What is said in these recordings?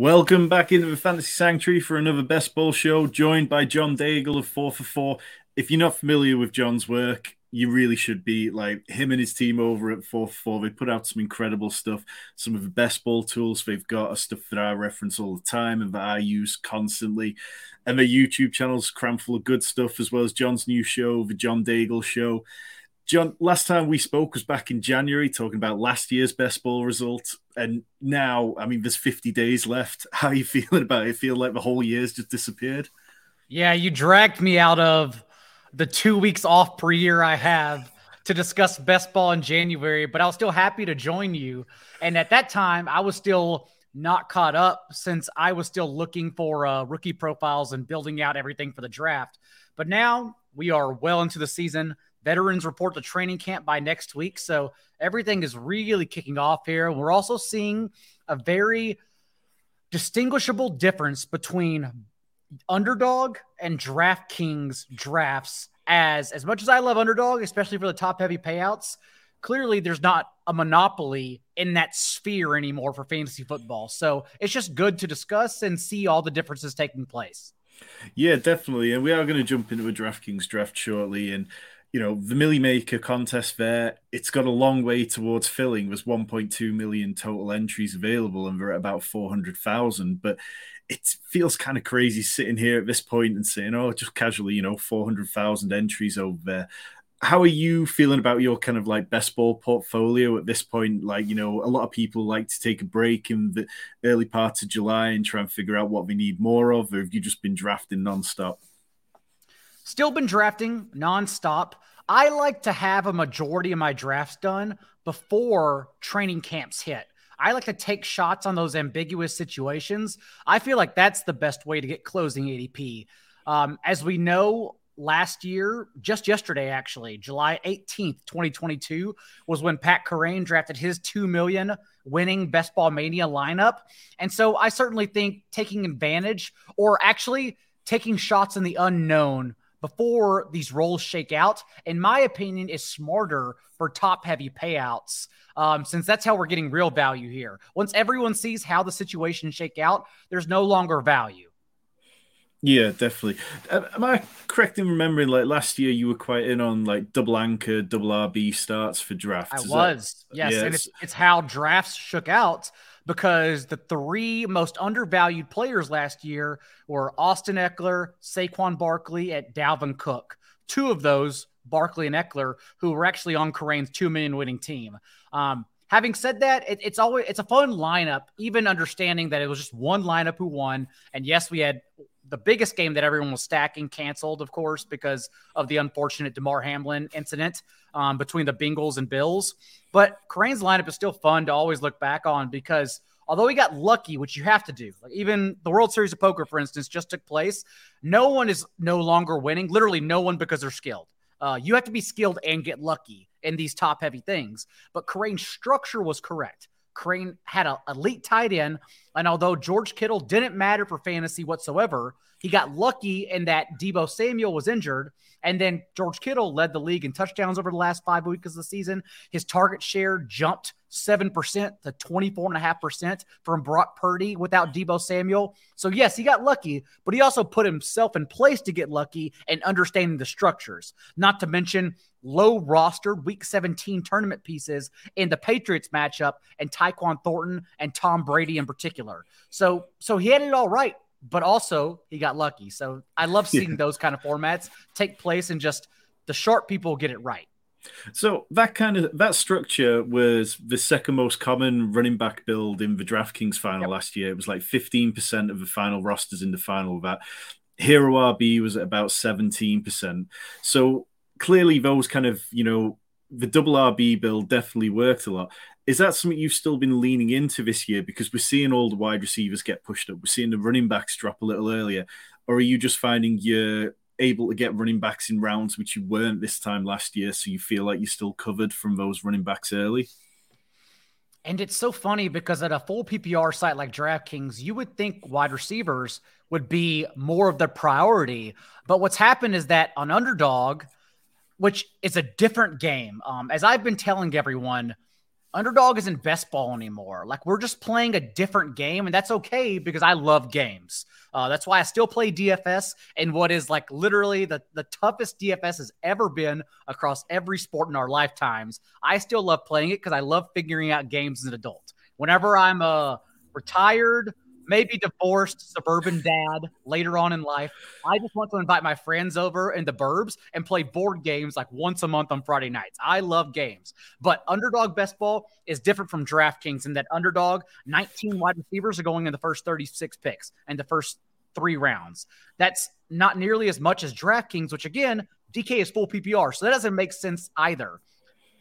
Welcome back into the Fantasy Sanctuary for another Best Ball show, joined by John Daigle of 4 for 4. If you're not familiar with John's work, you really should be like him and his team over at 4 for 4. They put out some incredible stuff. Some of the best ball tools they've got are stuff that I reference all the time and that I use constantly. And their YouTube channel's crammed full of good stuff, as well as John's new show, The John Daigle Show. John, last time we spoke was back in January, talking about last year's best ball result, and now, I mean, there's 50 days left. How are you feeling about it? Feel like the whole year's just disappeared? Yeah, you dragged me out of the two weeks off per year I have to discuss best ball in January, but I was still happy to join you. And at that time, I was still not caught up since I was still looking for uh, rookie profiles and building out everything for the draft. But now we are well into the season. Veterans report to training camp by next week. So everything is really kicking off here. We're also seeing a very distinguishable difference between underdog and DraftKings drafts. As as much as I love underdog, especially for the top heavy payouts, clearly there's not a monopoly in that sphere anymore for fantasy football. So it's just good to discuss and see all the differences taking place. Yeah, definitely. And we are going to jump into a DraftKings draft shortly. And you know, the Millie Maker contest there, it's got a long way towards filling. There's 1.2 million total entries available, and we're at about 400,000. But it feels kind of crazy sitting here at this point and saying, oh, just casually, you know, 400,000 entries over there. How are you feeling about your kind of like best ball portfolio at this point? Like, you know, a lot of people like to take a break in the early parts of July and try and figure out what they need more of, or have you just been drafting nonstop? Still been drafting nonstop. I like to have a majority of my drafts done before training camps hit. I like to take shots on those ambiguous situations. I feel like that's the best way to get closing ADP. Um, as we know, last year, just yesterday, actually, July 18th, 2022, was when Pat Kerrane drafted his 2 million winning Best Ball Mania lineup. And so I certainly think taking advantage or actually taking shots in the unknown before these roles shake out, in my opinion, is smarter for top heavy payouts. Um, since that's how we're getting real value here. Once everyone sees how the situation shake out, there's no longer value. Yeah, definitely. Am I correct in remembering like last year you were quite in on like double anchor, double RB starts for drafts? I Is was, that... yes, yeah, and it's, it's how drafts shook out because the three most undervalued players last year were Austin Ekeler, Saquon Barkley, at Dalvin Cook. Two of those, Barkley and Eckler, who were actually on Kerrane's two million winning team. Um, having said that, it, it's always it's a fun lineup, even understanding that it was just one lineup who won. And yes, we had the biggest game that everyone was stacking canceled, of course, because of the unfortunate Damar Hamlin incident um, between the Bengals and Bills. But Kerrane's lineup is still fun to always look back on because although he got lucky, which you have to do, like even the World Series of Poker, for instance, just took place. No one is no longer winning. Literally, no one because they're skilled. Uh, you have to be skilled and get lucky in these top heavy things. But Kerrane's structure was correct. Kerrane had an elite tight end. And although George Kittle didn't matter for fantasy whatsoever, he got lucky in that Deebo Samuel was injured. And then George Kittle led the league in touchdowns over the last five weeks of the season. His target share jumped 7% to 24.5% from Brock Purdy without Deebo Samuel. So, yes, he got lucky, but he also put himself in place to get lucky and understanding the structures. Not to mention low roster week 17 tournament pieces in the Patriots matchup and Tyquan Thornton and Tom Brady in particular. So, so he had it all right but also he got lucky. So I love seeing yeah. those kind of formats take place and just the sharp people get it right. So that kind of that structure was the second most common running back build in the DraftKings final yep. last year. It was like 15% of the final rosters in the final. That Hero RB was at about 17%. So clearly those kind of, you know, the double RB build definitely worked a lot. Is that something you've still been leaning into this year? Because we're seeing all the wide receivers get pushed up. We're seeing the running backs drop a little earlier. Or are you just finding you're able to get running backs in rounds which you weren't this time last year? So you feel like you're still covered from those running backs early? And it's so funny because at a full PPR site like DraftKings, you would think wide receivers would be more of the priority. But what's happened is that on underdog, which is a different game, um, as I've been telling everyone, underdog isn't best ball anymore. Like we're just playing a different game, and that's okay because I love games. Uh, that's why I still play DFS and what is like literally the, the toughest DFS has ever been across every sport in our lifetimes. I still love playing it because I love figuring out games as an adult. Whenever I'm uh, retired maybe divorced suburban dad later on in life. I just want to invite my friends over in the burbs and play board games like once a month on Friday nights. I love games, but underdog best ball is different from DraftKings in that underdog 19 wide receivers are going in the first 36 picks and the first three rounds. That's not nearly as much as DraftKings, which again, DK is full PPR. So that doesn't make sense either.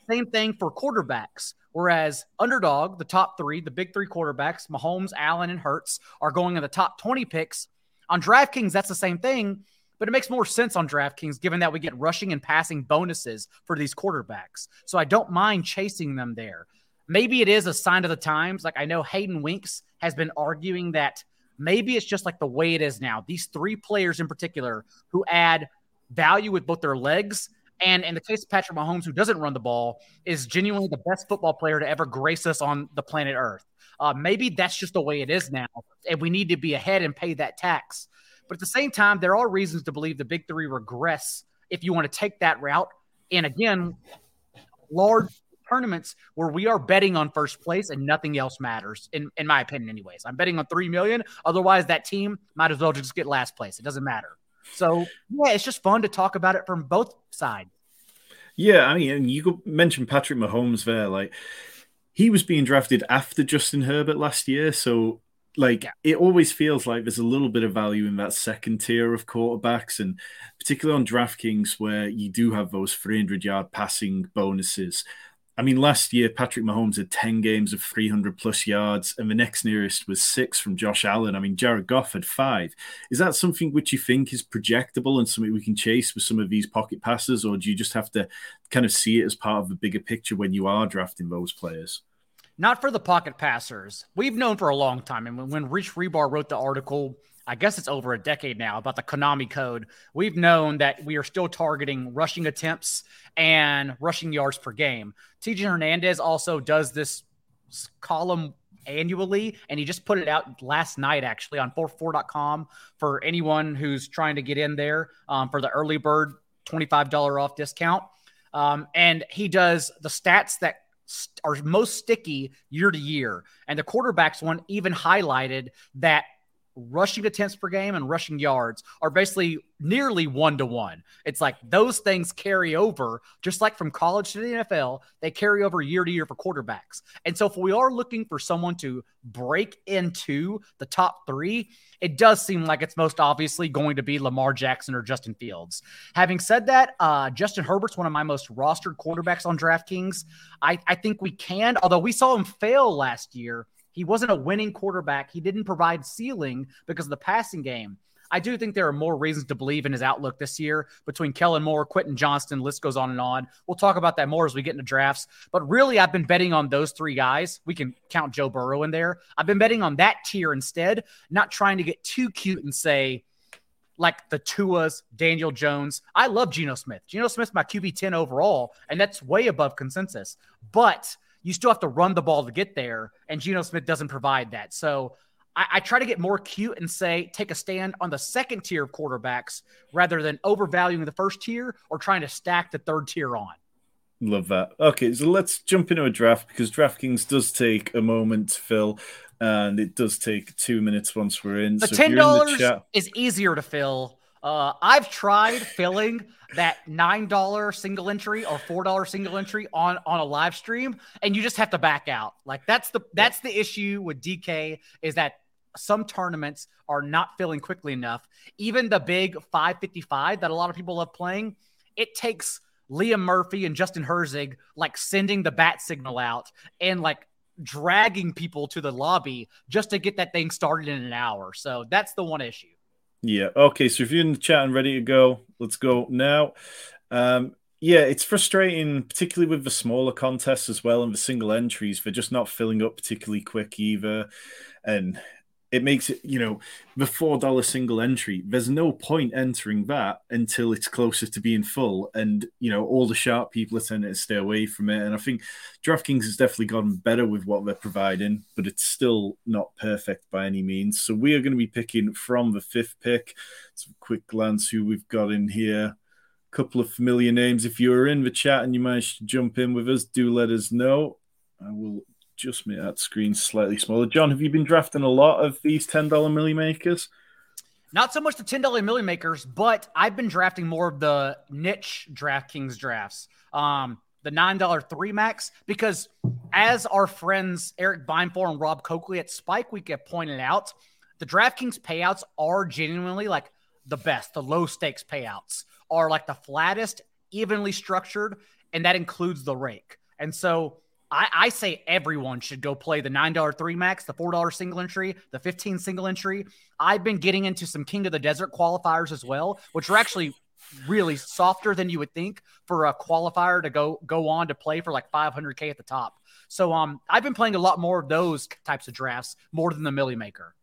Same thing for quarterbacks. Whereas underdog, the top three, the big three quarterbacks, Mahomes, Allen, and Hurts, are going in the top 20 picks. On DraftKings, that's the same thing, but it makes more sense on DraftKings given that we get rushing and passing bonuses for these quarterbacks. So I don't mind chasing them there. Maybe it is a sign of the times. Like I know Hayden Winks has been arguing that maybe it's just like the way it is now. These three players in particular who add value with both their legs and in the case of Patrick Mahomes, who doesn't run the ball, is genuinely the best football player to ever grace us on the planet Earth. Uh, maybe that's just the way it is now, and we need to be ahead and pay that tax. But at the same time, there are reasons to believe the big three regress if you want to take that route. And again, large tournaments where we are betting on first place and nothing else matters, in, in my opinion, anyways. I'm betting on three million. Otherwise, that team might as well just get last place. It doesn't matter. So yeah, it's just fun to talk about it from both sides. Yeah, I mean, you mentioned Patrick Mahomes there. Like he was being drafted after Justin Herbert last year, so like yeah. it always feels like there's a little bit of value in that second tier of quarterbacks, and particularly on DraftKings where you do have those 300 yard passing bonuses. I mean, last year, Patrick Mahomes had 10 games of 300 plus yards, and the next nearest was six from Josh Allen. I mean, Jared Goff had five. Is that something which you think is projectable and something we can chase with some of these pocket passes, or do you just have to kind of see it as part of the bigger picture when you are drafting those players? Not for the pocket passers. We've known for a long time. And when Rich Hribar wrote the article, I guess it's over a decade now about the Konami code. We've known that we are still targeting rushing attempts and rushing yards per game. TJ Hernandez also does this column annually, and he just put it out last night actually on 4for4.com for anyone who's trying to get in there um, for the early bird $25 off discount. Um, and he does the stats that are most sticky year to year. And the quarterbacks one even highlighted that rushing attempts per game and rushing yards are basically nearly one to one. It's like those things carry over, just like from college to the NFL, they carry over year to year for quarterbacks. And so, if we are looking for someone to break into the top three, it does seem like it's most obviously going to be Lamar Jackson or Justin Fields. Having said that, uh, Justin Herbert's one of my most rostered quarterbacks on DraftKings. I, I think we can, although we saw him fail last year he wasn't a winning quarterback. He didn't provide ceiling because of the passing game. I do think there are more reasons to believe in his outlook this year between Kellen Moore, Quentin Johnston, list goes on and on. We'll talk about that more as we get into drafts. But really, I've been betting on those three guys. We can count Joe Burrow in there. I've been betting on that tier instead, not trying to get too cute and say, like the Tuas, Daniel Jones. I love Geno Smith. Geno Smith's my QB 10 overall, and that's way above consensus. But you still have to run the ball to get there, and Geno Smith doesn't provide that. So I, I, try to get more cute and say take a stand on the second tier of quarterbacks rather than overvaluing the first tier or trying to stack the third tier on. Love that. Okay, so let's jump into a draft because DraftKings does take a moment to fill, and it does take two minutes once we're in. The so ten dollars is easier to fill. Uh, I've tried filling that nine dollar single entry or four dollar single entry on on a live stream, and you just have to back out. Like that's the that's the issue with DK is that some tournaments are not filling quickly enough. Even the big 555 that a lot of people love playing, it takes Liam Murphy and Justin Herzig like sending the bat signal out and like dragging people to the lobby just to get that thing started in an hour. So that's the one issue. Yeah. Okay. So if you're in the chat and ready to go, let's go now. Um, yeah, it's frustrating, particularly with the smaller contests as well and the single entries. They're just not filling up particularly quick either. And it makes it, you know, the four dollar single entry. There's no point entering that until it's closer to being full, and you know, all the sharp people are tending to stay away from it. And I think DraftKings has definitely gotten better with what they're providing, but it's still not perfect by any means. So we are going to be picking from the fifth pick. Some quick glance who we've got in here. A couple of familiar names. If you are in the chat and you managed to jump in with us, do let us know. I will just make that screen slightly smaller. John, have you been drafting a lot of these $10 milli makers? Not so much the $10 milli makers, but I've been drafting more of the niche DraftKings drafts. Um, the $9 three max, because as our friends Eric Beinfor and Rob Coakley at Spike Week have pointed out, the DraftKings payouts are genuinely like the best. The low stakes payouts are like the flattest, evenly structured, and that includes the rake. And so I, I, say everyone should go play the $9 three max, the $4 single entry, the 15 single entry. I've been getting into some King of the Desert qualifiers as well, which are actually really softer than you would think for a qualifier to go go on to play for like 500k at the top. So um I've been playing a lot more of those types of drafts more than the Millie Maker.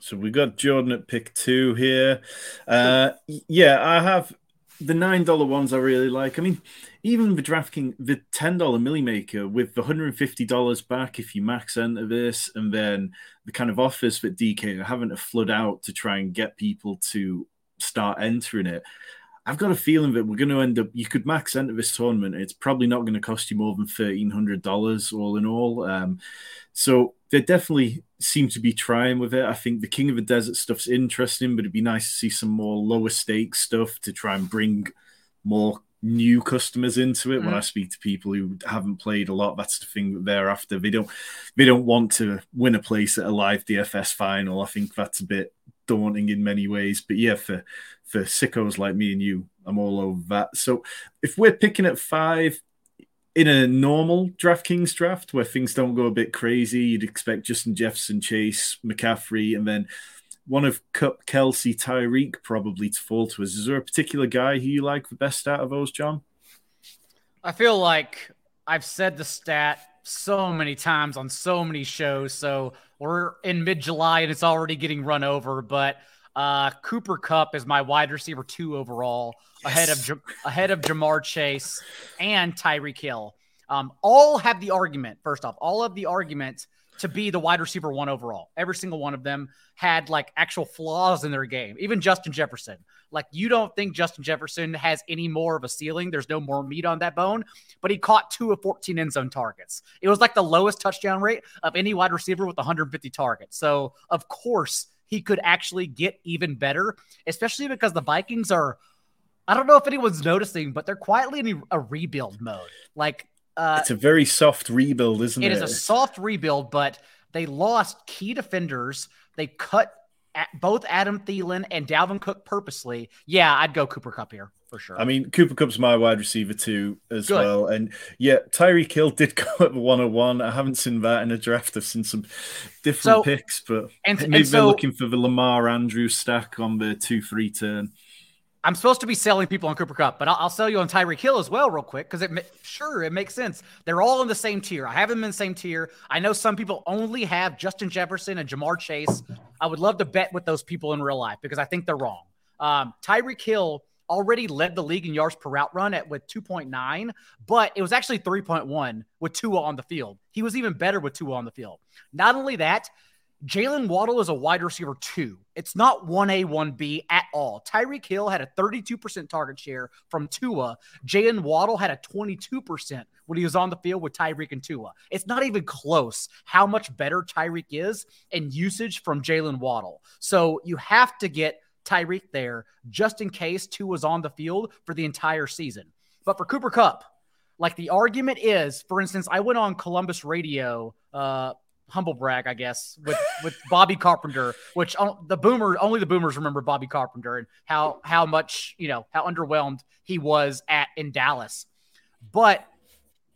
So we got Jordan at pick two here. Uh, yeah, I have the nine dollar ones I really like. I mean, even the DraftKings, the ten dollar milli maker with the hundred and fifty dollars back if you max enter this, and then the kind of offers that DK are having to flood out to try and get people to start entering it. I've got a feeling that we're going to end up. You could max enter this tournament. It's probably not going to cost you more than thirteen hundred dollars all in all. Um, so they're definitely seem to be trying with it. I think the King of the Desert stuff's interesting, but it'd be nice to see some more lower stakes stuff to try and bring more new customers into it. Mm. When I speak to people who haven't played a lot, that's the thing that they're after. They don't they don't want to win a place at a live DFS final. I think that's a bit daunting in many ways. But yeah, for for sickos like me and you, I'm all over that. So if we're picking at five, in a normal DraftKings draft where things don't go a bit crazy, you'd expect Justin Jefferson, Chase, McCaffrey, and then one of Kupp, Kelce, Tyreek probably to fall to us. Is there a particular guy who you like the best out of those, John? I feel like I've said the stat so many times on so many shows. So we're in mid July and it's already getting run over. But uh, Cooper Kupp is my wide receiver two overall, yes. ahead of ahead of Ja'Marr Chase and Tyreek Hill. Um, all have the argument. First off, all of the argument to be the wide receiver one overall. Every single one of them had like actual flaws in their game. Even Justin Jefferson. Like you don't think Justin Jefferson has any more of a ceiling. There's no more meat on that bone, but he caught two of 14 end zone targets. It was like the lowest touchdown rate of any wide receiver with 150 targets. So of course he could actually get even better, especially because the Vikings are. I don't know if anyone's noticing, but they're quietly in a rebuild mode. Like uh, it's a very soft rebuild, isn't it? It is a soft rebuild, but they lost key defenders. They cut both Adam Thielen and Dalvin Cook purposely. Yeah, I'd go Cooper Kupp here for sure. I mean, Cooper Kupp's my wide receiver too, as Good. well. And yeah, Tyreek Hill did go at the 101. I haven't seen that in a draft. I've seen some different so, picks, but and, maybe and so, they're looking for the Lamar Andrews stack on the 2 3 turn. I'm supposed to be selling people on Cooper Kupp, but I'll, I'll sell you on Tyreek Hill as well, real quick, because it sure it makes sense. They're all in the same tier. I have them in the same tier. I know some people only have Justin Jefferson and Ja'Marr Chase. I would love to bet with those people in real life because I think they're wrong. Um, Tyreek Hill already led the league in yards per route run at with 2.9, but it was actually 3.1 with Tua on the field. He was even better with Tua on the field. Not only that, Jalen Waddle is a wide receiver two. It's not 1A, 1B at all. Tyreek Hill had a 32% target share from Tua. Jalen Waddle had a 22% when he was on the field with Tyreek and Tua. It's not even close how much better Tyreek is in usage from Jalen Waddle. So you have to get Tyreek there just in case Tua was on the field for the entire season. But for Cooper Kupp, like the argument is, for instance, I went on Columbus Radio uh, humble brag, I guess, with with Bobby Carpenter, which the boomer only the boomers remember Bobby Carpenter and how how much you know how underwhelmed he was at in Dallas. But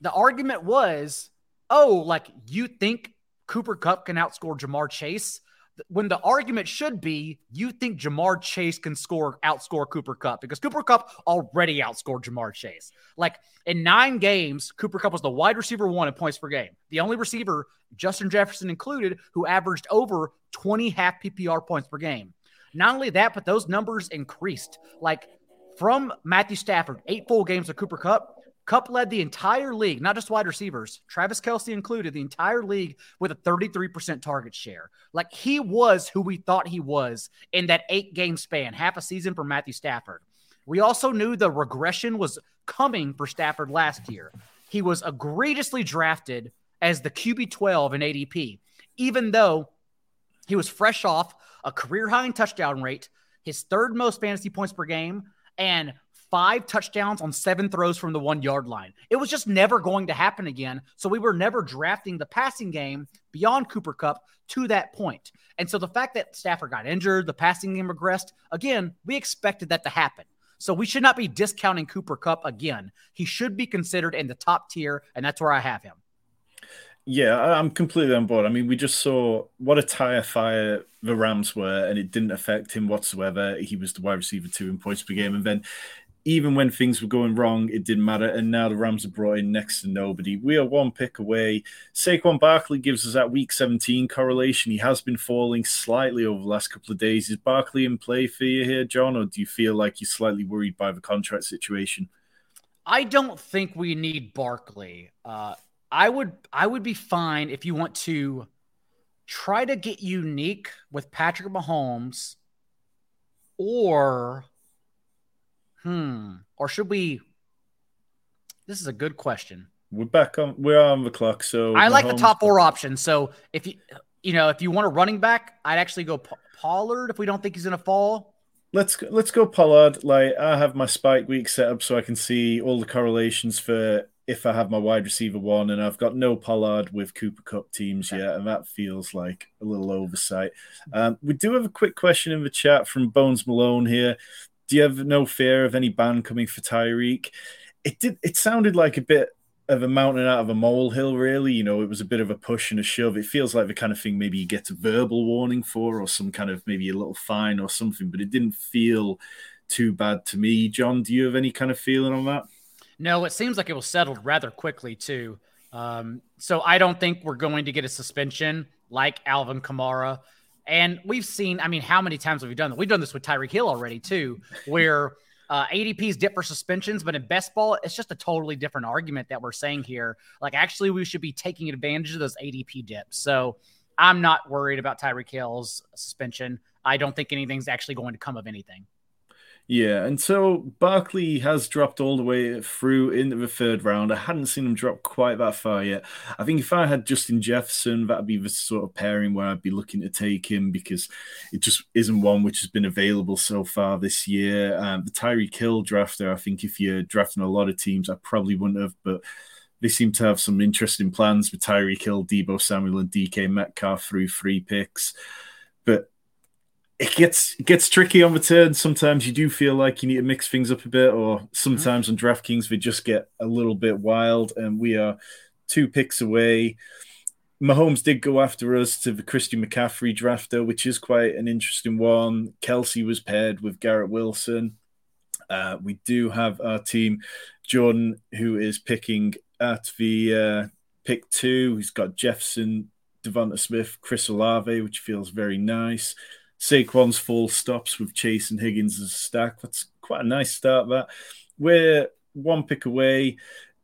the argument was, oh, like you think Cooper Kupp can outscore Ja'Marr Chase, when the argument should be you think Ja'Marr Chase can score outscore Cooper Kupp because Cooper Kupp already outscored Ja'Marr Chase. Like in nine games, Cooper Kupp was the wide receiver one in points per game. The only receiver, Justin Jefferson included, who averaged over 20 half PPR points per game. Not only that, but those numbers increased. Like from Matthew Stafford, eight full games of Cooper Kupp, Kupp led the entire league, not just wide receivers, Travis Kelce included, the entire league with a 33% target share. Like he was who we thought he was in that eight game span, half a season for Matthew Stafford. We also knew the regression was coming for Stafford last year. He was egregiously drafted as the QB 12 in ADP, even though he was fresh off a career high in touchdown rate, his third most fantasy points per game, and five touchdowns on seven throws from the one yard line. It was just never going to happen again. So we were never drafting the passing game beyond Cooper Kupp to that point. And so the fact that Stafford got injured, the passing game regressed, again, we expected that to happen. So we should not be discounting Cooper Kupp again. He should be considered in the top tier, and that's where I have him. Yeah, I'm completely on board. I mean, we just saw what a tire fire the Rams were, and it didn't affect him whatsoever. He was the wide receiver two in points per game, and then even when things were going wrong, it didn't matter. And now the Rams have brought in next to nobody. We are one pick away. Saquon Barkley gives us that week 17 correlation. He has been falling slightly over the last couple of days. Is Barkley in play for you here, John, or do you feel like you're slightly worried by the contract situation? I don't think we need Barkley. Uh, I would I would be fine if you want to try to get unique with Patrick Mahomes or Hmm. Or should we? This is a good question. We're back on. We're on the clock. So I like the top four options. So if you, you know, if you want a running back, I'd actually go Pollard if we don't think he's going to fall. Let's let's go Pollard. Like I have my spike week set up so I can see all the correlations for if I have my wide receiver one, and I've got no Pollard with Cooper Kupp teams yet, and that feels like a little oversight. Um, we do have a quick question in the chat from Bones Malone here do you have no fear of any ban coming for Tyreek? It did. It sounded like a bit of a mountain out of a molehill, really. You know, it was a bit of a push and a shove. It feels like the kind of thing maybe you get a verbal warning for, or some kind of maybe a little fine or something. But it didn't feel too bad to me. John, do you have any kind of feeling on that? No, it seems like it was settled rather quickly too. Um, so I don't think we're going to get a suspension like Alvin Kamara. And we've seen, I mean, how many times have we done that? We've done this with Tyreek Hill already, too, where uh, ADPs dip for suspensions, but in best ball, it's just a totally different argument that we're saying here. Like, actually, we should be taking advantage of those ADP dips. So I'm not worried about Tyreek Hill's suspension. I don't think anything's actually going to come of anything. Yeah, and so Barkley has dropped all the way through into the third round. I hadn't seen him drop quite that far yet. I think if I had Justin Jefferson, that'd be the sort of pairing where I'd be looking to take him because it just isn't one which has been available so far this year. Um, the Tyreek Hill drafter, I think if you're drafting a lot of teams, I probably wouldn't have, but they seem to have some interesting plans with Tyreek Hill, Deebo Samuel, and DK Metcalf through three picks. But it gets it gets tricky on the turn. Sometimes you do feel like you need to mix things up a bit, or sometimes mm-hmm. on DraftKings they just get a little bit wild. And we are two picks away. Mahomes did go after us to the Christian McCaffrey drafter, which is quite an interesting one. Kelce was paired with Garrett Wilson. Uh, we do have our team, Jordan, who is picking at the uh, pick two. He's got Jefferson, Devonta Smith, Chris Olave, which feels very nice. Saquon's full stops with Chase and Higgins as a stack. That's quite a nice start. That we're one pick away.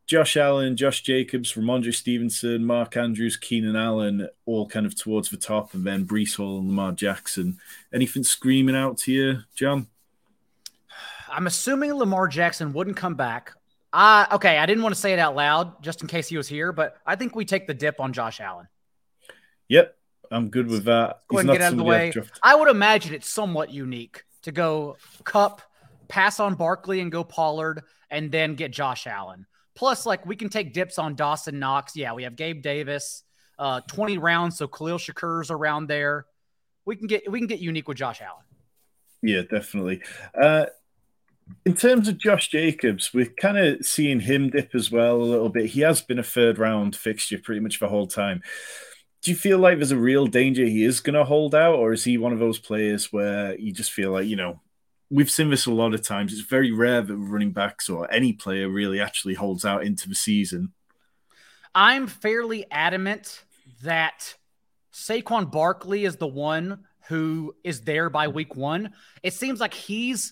Josh Allen, Josh Jacobs, Rhamondre Stevenson, Mark Andrews, Keenan Allen, all kind of towards the top, and then Breece Hall and Lamar Jackson. Anything screaming out to you, John? I'm assuming Lamar Jackson wouldn't come back. Uh, okay, I didn't want to say it out loud just in case he was here, but I think we take the dip on Josh Allen. Yep, I'm good with that. Go ahead and get out of the way. I would imagine it's somewhat unique to go Kupp, pass on Barkley and go Pollard, and then get Josh Allen. Plus, like we can take dips on Dawson Knox. Yeah, we have Gabe Davis, uh, 20 rounds, so Khalil Shakir's around there. We can get we can get unique with Josh Allen. Yeah, definitely. Uh, in terms of Josh Jacobs, we're kind of seeing him dip as well a little bit. He has been a third round fixture pretty much the whole time do you feel like there's a real danger he is going to hold out, or is he one of those players where you just feel like you know? We've seen this a lot of times. It's very rare that running backs or any player really actually holds out into the season. I'm fairly adamant that Saquon Barkley is the one who is there by week one. It seems like he's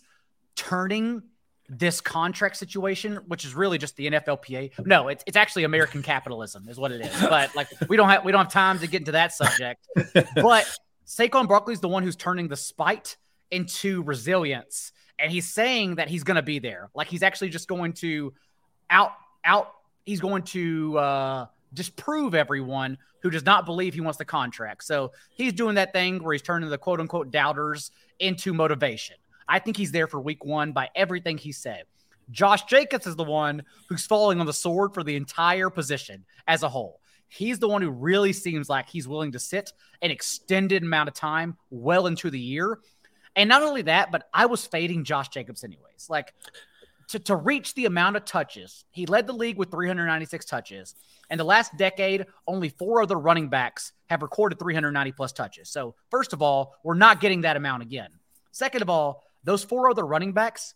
turning this contract situation, which is really just the NFLPA. No, it's it's actually American capitalism, is what it is. But like we don't have we don't have time to get into that subject. But Saquon Barkley's the one who's turning the spite into resilience, and he's saying that he's going to be there. Like he's actually just going to out out. He's going to uh, disprove everyone who does not believe he wants the contract. So he's doing that thing where he's turning the quote unquote doubters into motivation. I think he's there for week one by everything he said. Josh Jacobs is the one who's falling on the sword for the entire position as a whole. He's the one who really seems like he's willing to sit an extended amount of time well into the year. And not only that, but I was fading Josh Jacobs anyways. Like to, to reach the amount of touches, he led the league with 396 touches. And the last decade, only four other running backs have recorded 390 plus touches. So, first of all, we're not getting that amount again. Second of all, those four other running backs,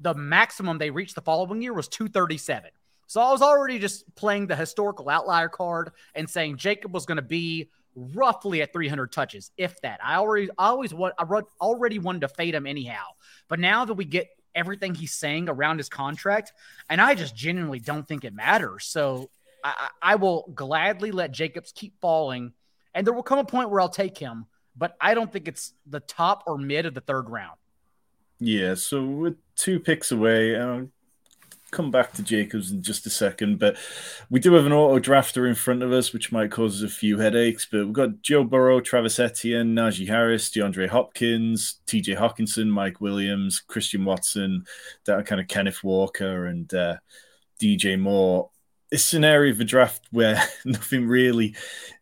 the maximum they reached the following year was 237. So I was already just playing the historical outlier card and saying Jacob was going to be roughly at 300 touches, if that. I already, I always want, I already wanted to fade him anyhow. But now that we get everything he's saying around his contract, and I just genuinely don't think it matters. So I, I will gladly let Jacobs keep falling, and there will come a point where I'll take him. But I don't think it's the top or mid of the third round. Yeah, so we're two picks away. I'll come back to Jacobs in just a second, but we do have an auto drafter in front of us, which might cause us a few headaches. But we've got Joe Burrow, Travis Etienne, Najee Harris, DeAndre Hopkins, TJ Hockenson, Mike Williams, Christian Watson, that kind of Kenneth Walker, and uh, DJ Moore. It's an area of the draft where nothing really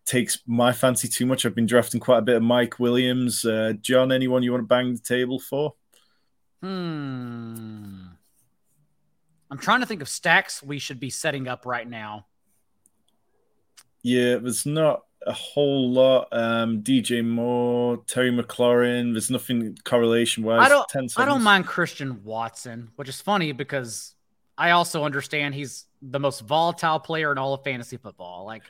takes my fancy too much. I've been drafting quite a bit of Mike Williams. Uh, John, anyone you want to bang the table for? Hmm. I'm trying to think of stacks we should be setting up right now. Yeah, there's not a whole lot. Um, DJ Moore, Terry McLaurin. There's nothing correlation wise. I don't. I don't mind Christian Watson, which is funny because I also understand he's the most volatile player in all of fantasy football. Like,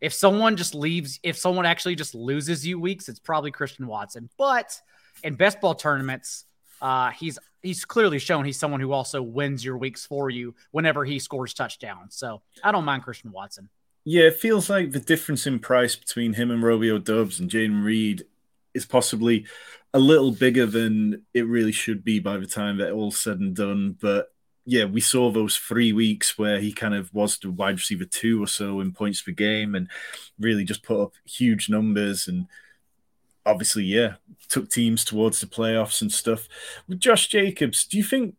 if someone just leaves, if someone actually just loses you weeks, it's probably Christian Watson. But in best ball tournaments, uh, he's he's clearly shown he's someone who also wins your weeks for you whenever he scores touchdowns. So I don't mind Christian Watson. Yeah, it feels like the difference in price between him and Romeo Doubs and Jayden Reed is possibly a little bigger than it really should be by the time that all's said and done. But yeah, we saw those three weeks where he kind of was the wide receiver two or so in points per game and really just put up huge numbers and obviously, yeah, took teams towards the playoffs and stuff. With Josh Jacobs, do you think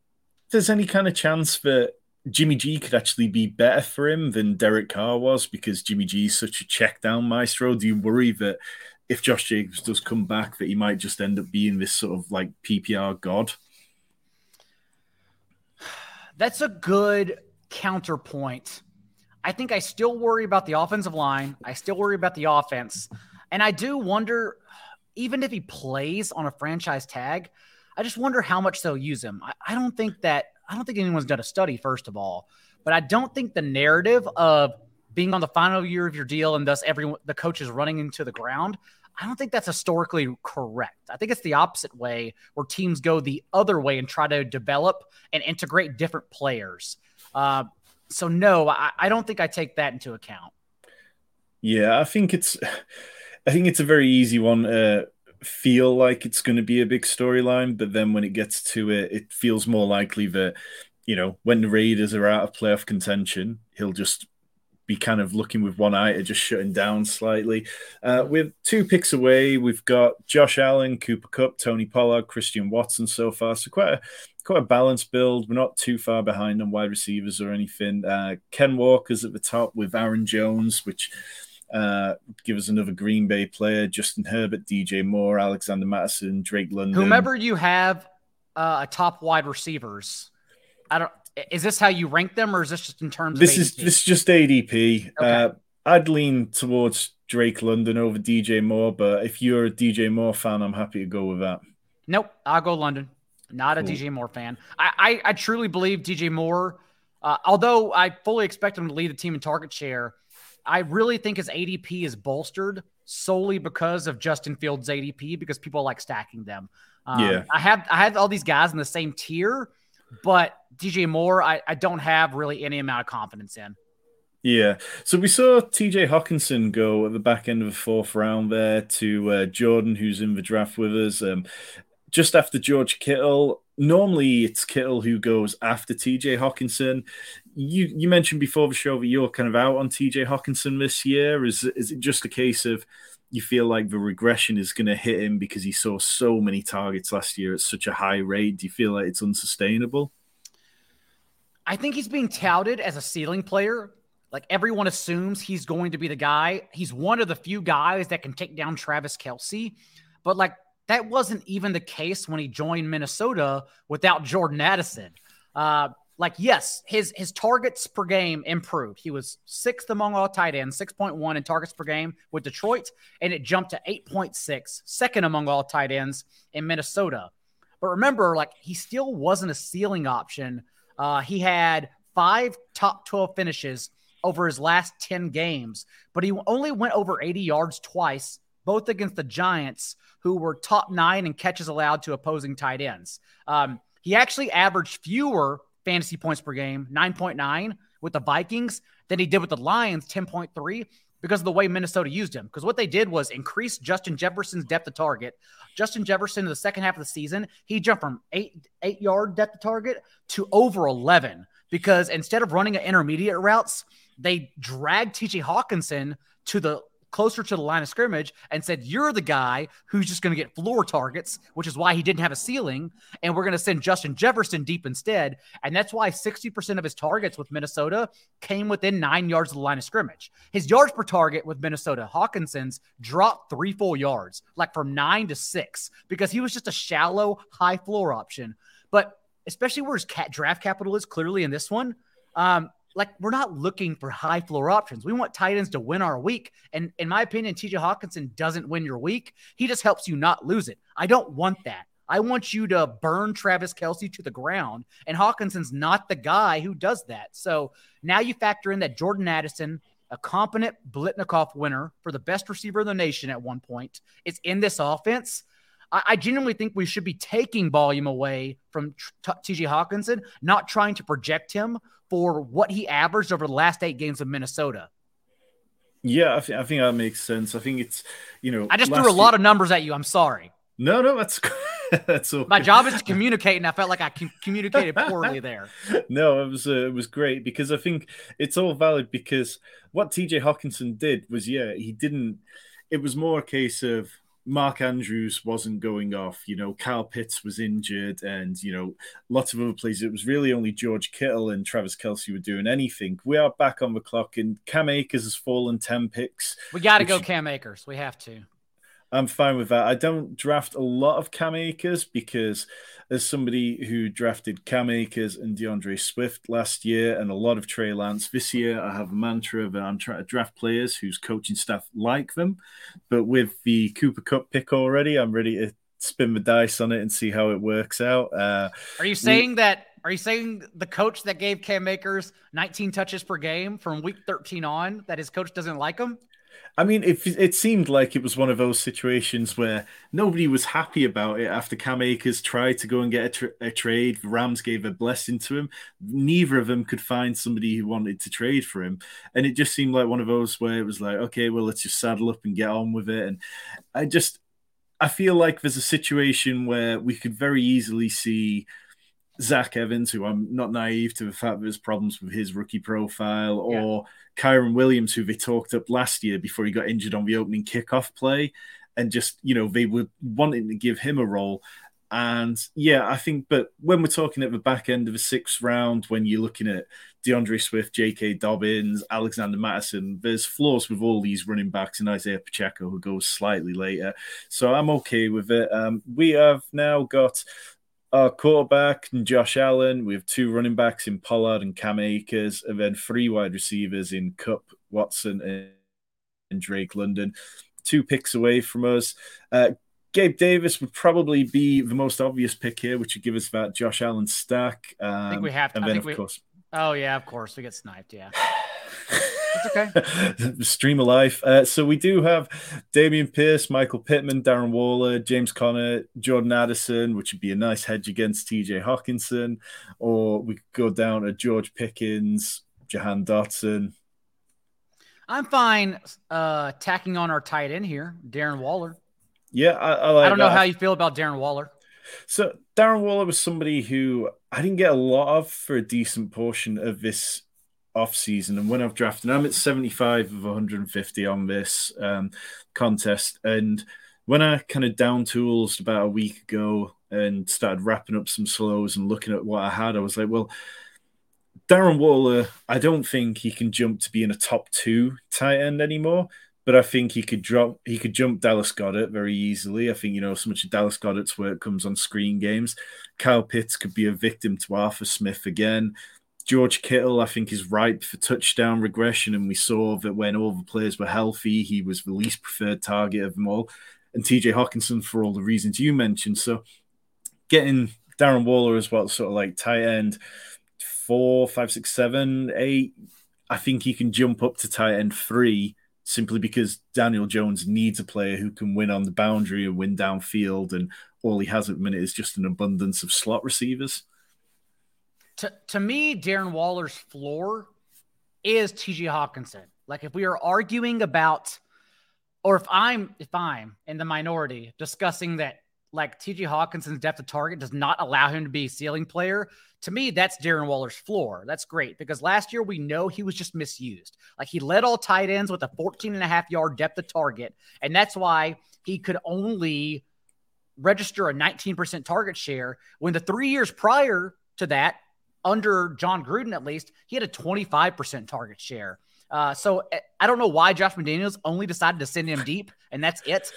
there's any kind of chance that Jimmy G could actually be better for him than Derek Carr was because Jimmy G is such a check down maestro? Do you worry that if Josh Jacobs does come back, that he might just end up being this sort of like PPR god? That's a good counterpoint. I think I still worry about the offensive line. I still worry about the offense. And I do wonder even if he plays on a franchise tag, I just wonder how much they'll use him. I, I don't think that I don't think anyone's done a study, first of all, but I don't think the narrative of being on the final year of your deal and thus everyone the coach is running into the ground. I don't think that's historically correct. I think it's the opposite way where teams go the other way and try to develop and integrate different players. Uh, so no, I, I don't think I take that into account. Yeah, I think it's I think it's a very easy one feel like it's going to be a big storyline, but then when it gets to it, it feels more likely that, you know, when the Raiders are out of playoff contention, he'll just be kind of looking with one eye to just shutting down slightly. Uh, with two picks away, we've got Josh Allen, Cooper Kupp, Tony Pollard, Christian Watson so far. So quite a quite a balanced build. We're not too far behind on wide receivers or anything. Uh, Ken Walker's at the top with Aaron Jones, which uh, give us another Green Bay player: Justin Herbert, DJ Moore, Alexander Mattison, Drake London. Whomever you have uh, a top wide receivers, I don't. Is this how you rank them, or is this just in terms? Of this is this is just ADP. Okay. Uh, I'd lean towards Drake London over DJ Moore, but if you're a DJ Moore fan, I'm happy to go with that. Nope, I'll go London. Not a cool. DJ Moore fan. I, I, I truly believe DJ Moore, uh, although I fully expect him to lead the team in target share, I really think his ADP is bolstered solely because of Justin Fields' ADP because people like stacking them. Um, yeah, I have I have all these guys in the same tier, but DJ Moore, I, I don't have really any amount of confidence in. Yeah. So we saw TJ Hockenson go at the back end of the fourth round there to uh, Jordan, who's in the draft with us. Um, just after George Kittle. Normally, it's Kittle who goes after TJ Hockenson. You you mentioned before the show that you're kind of out on TJ Hockenson this year. Is is it just a case of you feel like the regression is going to hit him because he saw so many targets last year at such a high rate? Do you feel like it's unsustainable? I think he's being touted as a ceiling player. Like everyone assumes he's going to be the guy. He's one of the few guys that can take down Travis Kelce. But like that wasn't even the case when he joined Minnesota without Jordan Addison. Uh, like yes, his his targets per game improved. He was sixth among all tight ends, 6.1 in targets per game with Detroit, and it jumped to 8.6, second among all tight ends in Minnesota. But remember, like he still wasn't a ceiling option. Uh, he had five top 12 finishes over his last 10 games, but he only went over 80 yards twice, both against the Giants, who were top nine in catches allowed to opposing tight ends. Um, he actually averaged fewer fantasy points per game, 9.9 with the Vikings, than he did with the Lions, 10.3 because of the way Minnesota used him. Because what they did was increase Justin Jefferson's depth of target. Justin Jefferson in the second half of the season, he jumped from eight eight yard depth of target to over 11 because instead of running intermediate routes, they dragged TJ Hockenson to the closer to the line of scrimmage and said, You're the guy who's just going to get floor targets, which is why he didn't have a ceiling. And we're going to send Justin Jefferson deep instead. And that's why 60% of his targets with Minnesota came within nine yards of the line of scrimmage. His yards per target with Minnesota, Hockenson's dropped three full yards, like from nine to six, because he was just a shallow, high floor option. But especially where his cat draft capital is clearly in this one. Um, like we're not looking for high floor options. We want tight ends to win our week. And in my opinion, TJ Hockenson doesn't win your week. He just helps you not lose it. I don't want that. I want you to burn Travis Kelce to the ground. And Hockenson's not the guy who does that. So now you factor in that Jordan Addison, a competent Biletnikoff winner for the best receiver in the nation at one point, is in this offense. I, I genuinely think we should be taking volume away from TJ Hockenson, not trying to project him for what he averaged over the last eight games of Minnesota. Yeah, I, th- I think that makes sense. I think it's, you know, I just threw a lot of numbers at you. I'm sorry. No, no, that's that's okay. My job is to communicate, and I felt like I com- communicated poorly there. No, it was uh, it was great because I think it's all valid because what TJ Hockenson did was yeah he didn't. It was more a case of Mark Andrews wasn't going off. You know, Kyle Pitts was injured, and you know, lots of other players. It was really only George Kittle and Travis Kelce were doing anything. We are back on the clock, and Cam Akers has fallen ten picks. We got to go Cam Akers. We have to. I'm fine with that. I don't draft a lot of Cam Akers because as somebody who drafted Cam Akers and D'Andre Swift last year and a lot of Trey Lance this year, I have a mantra that I'm trying to draft players whose coaching staff like them. But with the Cooper Kupp pick already, I'm ready to spin the dice on it and see how it works out. Uh, are you saying we, that? Are you saying the coach that gave Cam Akers 19 touches per game from week 13 on that his coach doesn't like him? I mean, it, it seemed like it was one of those situations where nobody was happy about it after Cam Akers tried to go and get a, tra- a, trade. Rams gave a blessing to him. Neither of them could find somebody who wanted to trade for him. And it just seemed like one of those where it was like, okay, well, let's just saddle up and get on with it. And I just, I feel like there's a situation where we could very easily see Zach Evans, who I'm not naive to the fact that there's problems with his rookie profile, or yeah. Kyren Williams, who they talked up last year before he got injured on the opening kickoff play, and just you know they were wanting to give him a role. And yeah, I think, but when we're talking at the back end of the sixth round, when you're looking at D'Andre Swift, J.K. Dobbins, Alexander Mattison, there's flaws with all these running backs and Isaiah Pacheco, who goes slightly later. So I'm okay with it. Um, we have now got our quarterback and Josh Allen. We have two running backs in Pollard and Cam Akers, and then three wide receivers in Kupp, Watson, and Drake London, two picks away from us. Uh, Gabe Davis would probably be the most obvious pick here, which would give us that Josh Allen stack. Um, I think we have to. And then, of we, course. Oh, yeah, of course. We get sniped. Yeah. It's okay. Stream of life. Uh, so we do have Dameon Pierce, Michael Pittman, Darren Waller, James Conner, Jordan Addison, which would be a nice hedge against TJ Hockenson. Or we could go down to George Pickens, Jahan Dotson. I'm fine uh, tacking on our tight end here, Darren Waller. Yeah, I, I like I don't that. know how you feel about Darren Waller. So Darren Waller was somebody who I didn't get a lot of for a decent portion of this off season. And when I've drafted, I'm at 75 of 150 on this um, contest. And when I kind of down tools about a week ago and started wrapping up some slows and looking at what I had, I was like, well, Darren Waller, I don't think he can jump to being a top two tight end anymore. But I think he could drop, he could jump Dallas Goedert very easily. I think you know so much of Dallas Goedert's work comes on screen games. Kyle Pitts could be a victim to Arthur Smith again. George Kittle, I think, is ripe for touchdown regression, and we saw that when all the players were healthy, he was the least preferred target of them all. And TJ Hockenson, for all the reasons you mentioned, so getting Darren Waller as well, sort of like tight end four, five, six, seven, eight. I think he can jump up to tight end three simply because Daniel Jones needs a player who can win on the boundary and win downfield, and all he has at the minute is just an abundance of slot receivers. To to me, Darren Waller's floor is TJ Hockenson. Like if we are arguing about, or if I'm if I'm in the minority discussing that like TJ Hockenson's depth of target does not allow him to be a ceiling player, to me, that's Darren Waller's floor. That's great because last year we know he was just misused. Like he led all tight ends with a 14 and a half yard depth of target. And that's why he could only register a 19% target share when the three years prior to that, under Jon Gruden at least, he had a 25% target share. Uh, so eh, I don't know why Josh McDaniels only decided to send him deep, and that's it.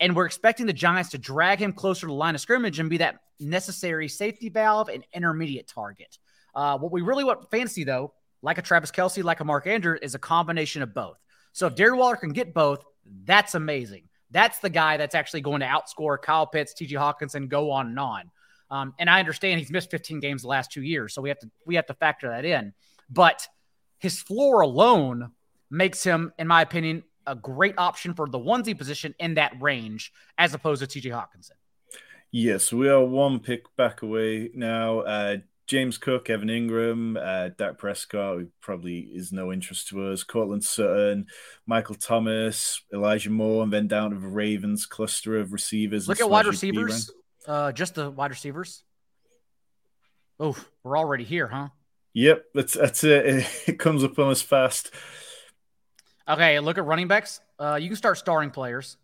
And we're expecting the Giants to drag him closer to the line of scrimmage and be that necessary safety valve and intermediate target. Uh, what we really want fantasy, though, like a Travis Kelce, like a Mark Andrews, is a combination of both. So if Darren Waller can get both, that's amazing. That's the guy that's actually going to outscore Kyle Pitts, TJ Hockenson, go on and on. Um, and I understand he's missed 15 games the last two years, so we have to we have to factor that in. But his floor alone makes him, in my opinion, a great option for the onesie position in that range, as opposed to TJ Hockenson. Yes, we are one pick back away now. Uh, James Cook, Evan Engram, uh, Dak Prescott, who probably is no interest to us, Courtland Sutton, Michael Thomas, Elijah Moore, and then down to the Ravens cluster of receivers. Look at wide receivers. Uh, just the wide receivers. Oh, we're already here, huh? Yep, that's that's it. It comes up on us fast. Okay, look at running backs. Uh, you can start starring players.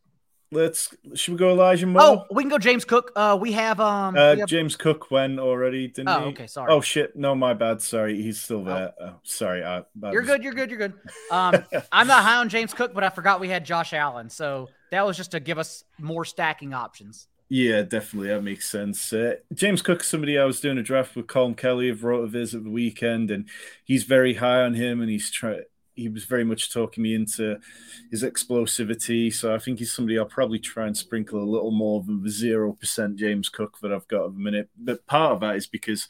Let's should we go Elijah Moore? Oh, we can go James Cook. Uh, we have um uh, we have... James Cook went already, didn't oh, he? okay, sorry. Oh shit, no, my bad. Sorry, he's still there. Oh. Oh, sorry, I, you're was... good. You're good. You're good. Um, I'm not high on James Cook, but I forgot we had Josh Allen, so that was just to give us more stacking options. Yeah, definitely. That makes sense. Uh, James Cook, somebody I was doing a draft with Colin Kelly of Rotoviz at the weekend, and he's very high on him, and he's trying he was very much talking me into his explosivity. So I think he's somebody I'll probably try and sprinkle a little more than the zero percent James Cook that I've got at the minute. But part of that is because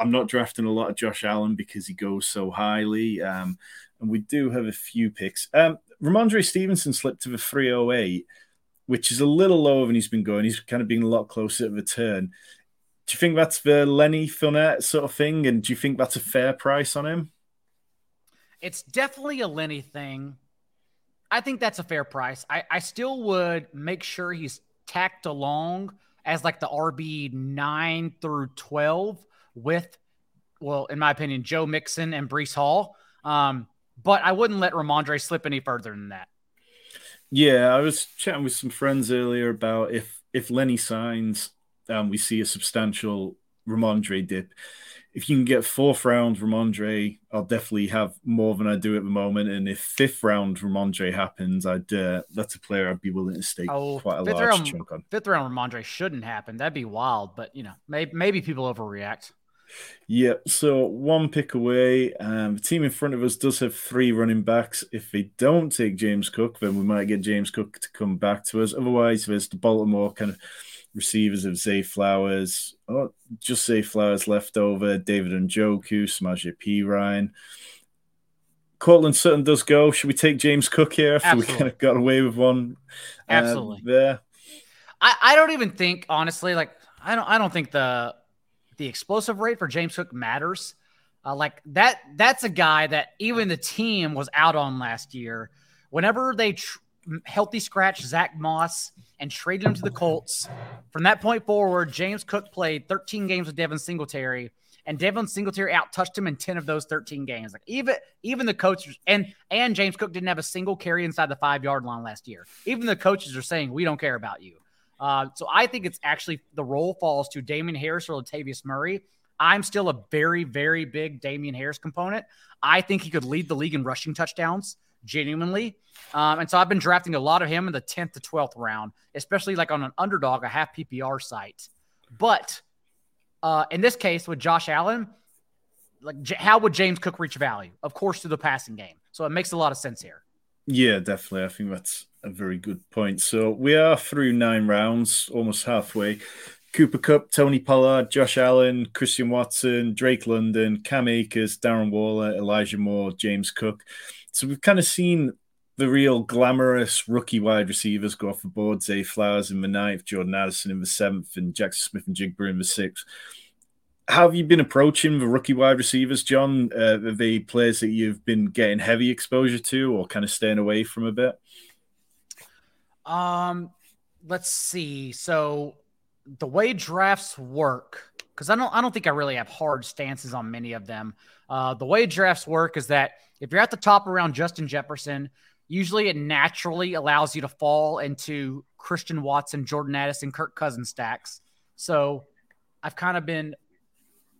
I'm not drafting a lot of Josh Allen because he goes so highly. Um, and we do have a few picks. Um, Rhamondre Stevenson slipped to the 308, which is a little lower than he's been going. He's kind of been a lot closer to the turn. Do you think that's the Lenny Fournette sort of thing? And do you think that's a fair price on him? It's definitely a Lenny thing. I think that's a fair price. I, I still would make sure he's tacked along as like the RB nine through twelve with, well, in my opinion, Joe Mixon and Breece Hall. Um, but I wouldn't let Rhamondre slip any further than that. Yeah, I was chatting with some friends earlier about if if Lenny signs, um, we see a substantial Rhamondre dip if you can get fourth round Rhamondre, I'll definitely have more than I do at the moment. And if fifth round Rhamondre happens, I'd uh, that's a player I'd be willing to stake oh, quite a large round, chunk on. Fifth round Rhamondre shouldn't happen. That'd be wild, but you know, maybe maybe people overreact. Yeah, so one pick away. Um, the team in front of us does have three running backs. If they don't take James Cook, then we might get James Cook to come back to us. Otherwise, there's the Baltimore kind of receivers of Zay Flowers, oh, just Zay Flowers left over, David and Njoku, Samaje Ryan. Courtland Sutton does go. Should we take James Cook here after Absolutely. we kind of got away with one? Uh, Absolutely. there. I, I don't even think honestly, like I don't I don't think the the explosive rate for James Cook matters. Uh, like that that's a guy that even the team was out on last year. Whenever they tr- healthy scratch Zach Moss and traded him to the Colts, from that point forward, James Cook played 13 games with Devin Singletary and Devin Singletary out touched him in 10 of those 13 games. Like even even the coaches and and James Cook didn't have a single carry inside the five yard line last year. Even the coaches are saying we don't care about you. Uh, so I think it's actually the role falls to Damien Harris or Latavius Murray. I'm still a very, very big Damien Harris component. I think he could lead the league in rushing touchdowns, genuinely. Um, and so I've been drafting a lot of him in the 10th to 12th round, especially like on an underdog, a half PPR site. But uh, in this case, with Josh Allen, like how would James Cook reach value? Of course, through the passing game. So it makes a lot of sense here. Yeah, definitely. I think that's a very good point. So we are through nine rounds, almost halfway. Cooper Kupp, Tony Pollard, Josh Allen, Christian Watson, Drake London, Cam Akers, Darren Waller, Elijah Moore, James Cook. So we've kind of seen the real glamorous rookie wide receivers go off the board. Zay Flowers in the ninth, Jordan Addison in the seventh, and Jaxon Smith-Njigba in the sixth. How have you been approaching the rookie wide receivers, John? Uh, they players that you've been getting heavy exposure to or kind of staying away from a bit? Um, let's see. So the way drafts work, because I don't I don't think I really have hard stances on many of them. Uh, the way drafts work is that if you're at the top around Justin Jefferson, usually it naturally allows you to fall into Christian Watson, Jordan Addison, Kirk Cousins stacks. So I've kind of been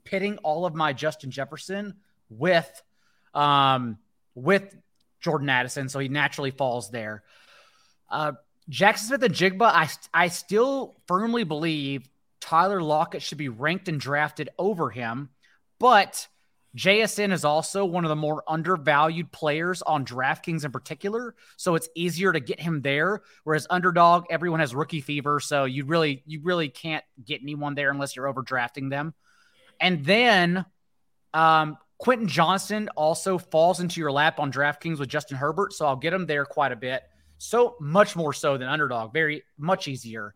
pitting all of my Justin Jefferson with um with Jordan Addison, so he naturally falls there. Uh, Jaxon Smith-Njigba, I I still firmly believe Tyler Lockett should be ranked and drafted over him, but JSN is also one of the more undervalued players on DraftKings in particular, so it's easier to get him there. Whereas underdog, everyone has rookie fever, so you really you really can't get anyone there unless you're overdrafting them. And then um, Quentin Johnston also falls into your lap on DraftKings with Justin Herbert, so I'll get him there quite a bit. So much more so than underdog, very much easier.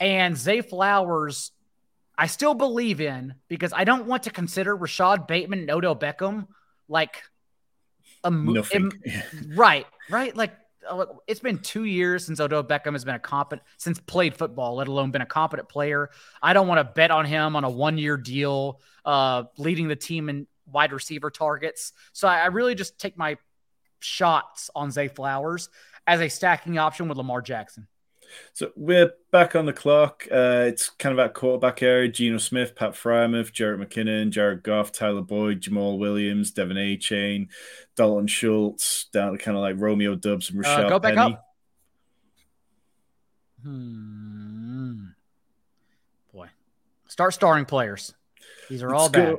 And Zay Flowers I still believe in because I don't want to consider Rashod Bateman and Odell Beckham like a Nothing. right, right. Like uh, it's been two years since Odell Beckham has been a competent since played football, let alone been a competent player. I don't want to bet on him on a one year deal, uh, leading the team in wide receiver targets. So I, I really just take my shots on Zay Flowers as a stacking option with Lamar Jackson. So we're back on the clock. Uh, it's kind of at quarterback area. Geno Smith, Pat Freiermuth, Jerick McKinnon, Jared Goff, Tyler Boyd, Jamaal Williams, De'Von Achane, Dalton Schultz, down to kind of like Romeo Doubs and Rashad uh, Go back Penny. up. Hmm. Boy. Start starring players. These are let's all bad.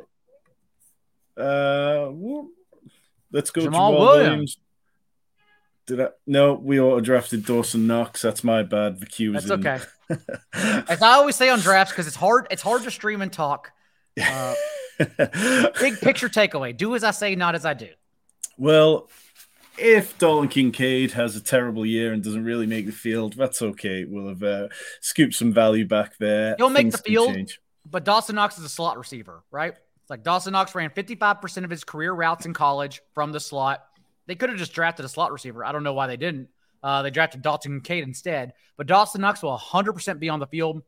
uh, let's go Jamaal, Jamaal Williams. Williams. Did I? No, we auto drafted Dawson Knox. That's my bad. The queue That's okay. as I always say on drafts, because it's hard. It's hard to stream and talk. Uh, big picture takeaway: Do as I say, not as I do. Well, if Dalton Kincaid has a terrible year and doesn't really make the field, that's okay. We'll have uh, scooped some value back there. He'll make the field, but Dawson Knox is a slot receiver, right? It's like Dawson Knox ran 55% of his career routes in college from the slot. They could have just drafted a slot receiver. I don't know why they didn't. Uh, they drafted Dalton Kincaid instead. But Dawson Knox will 100% be on the field.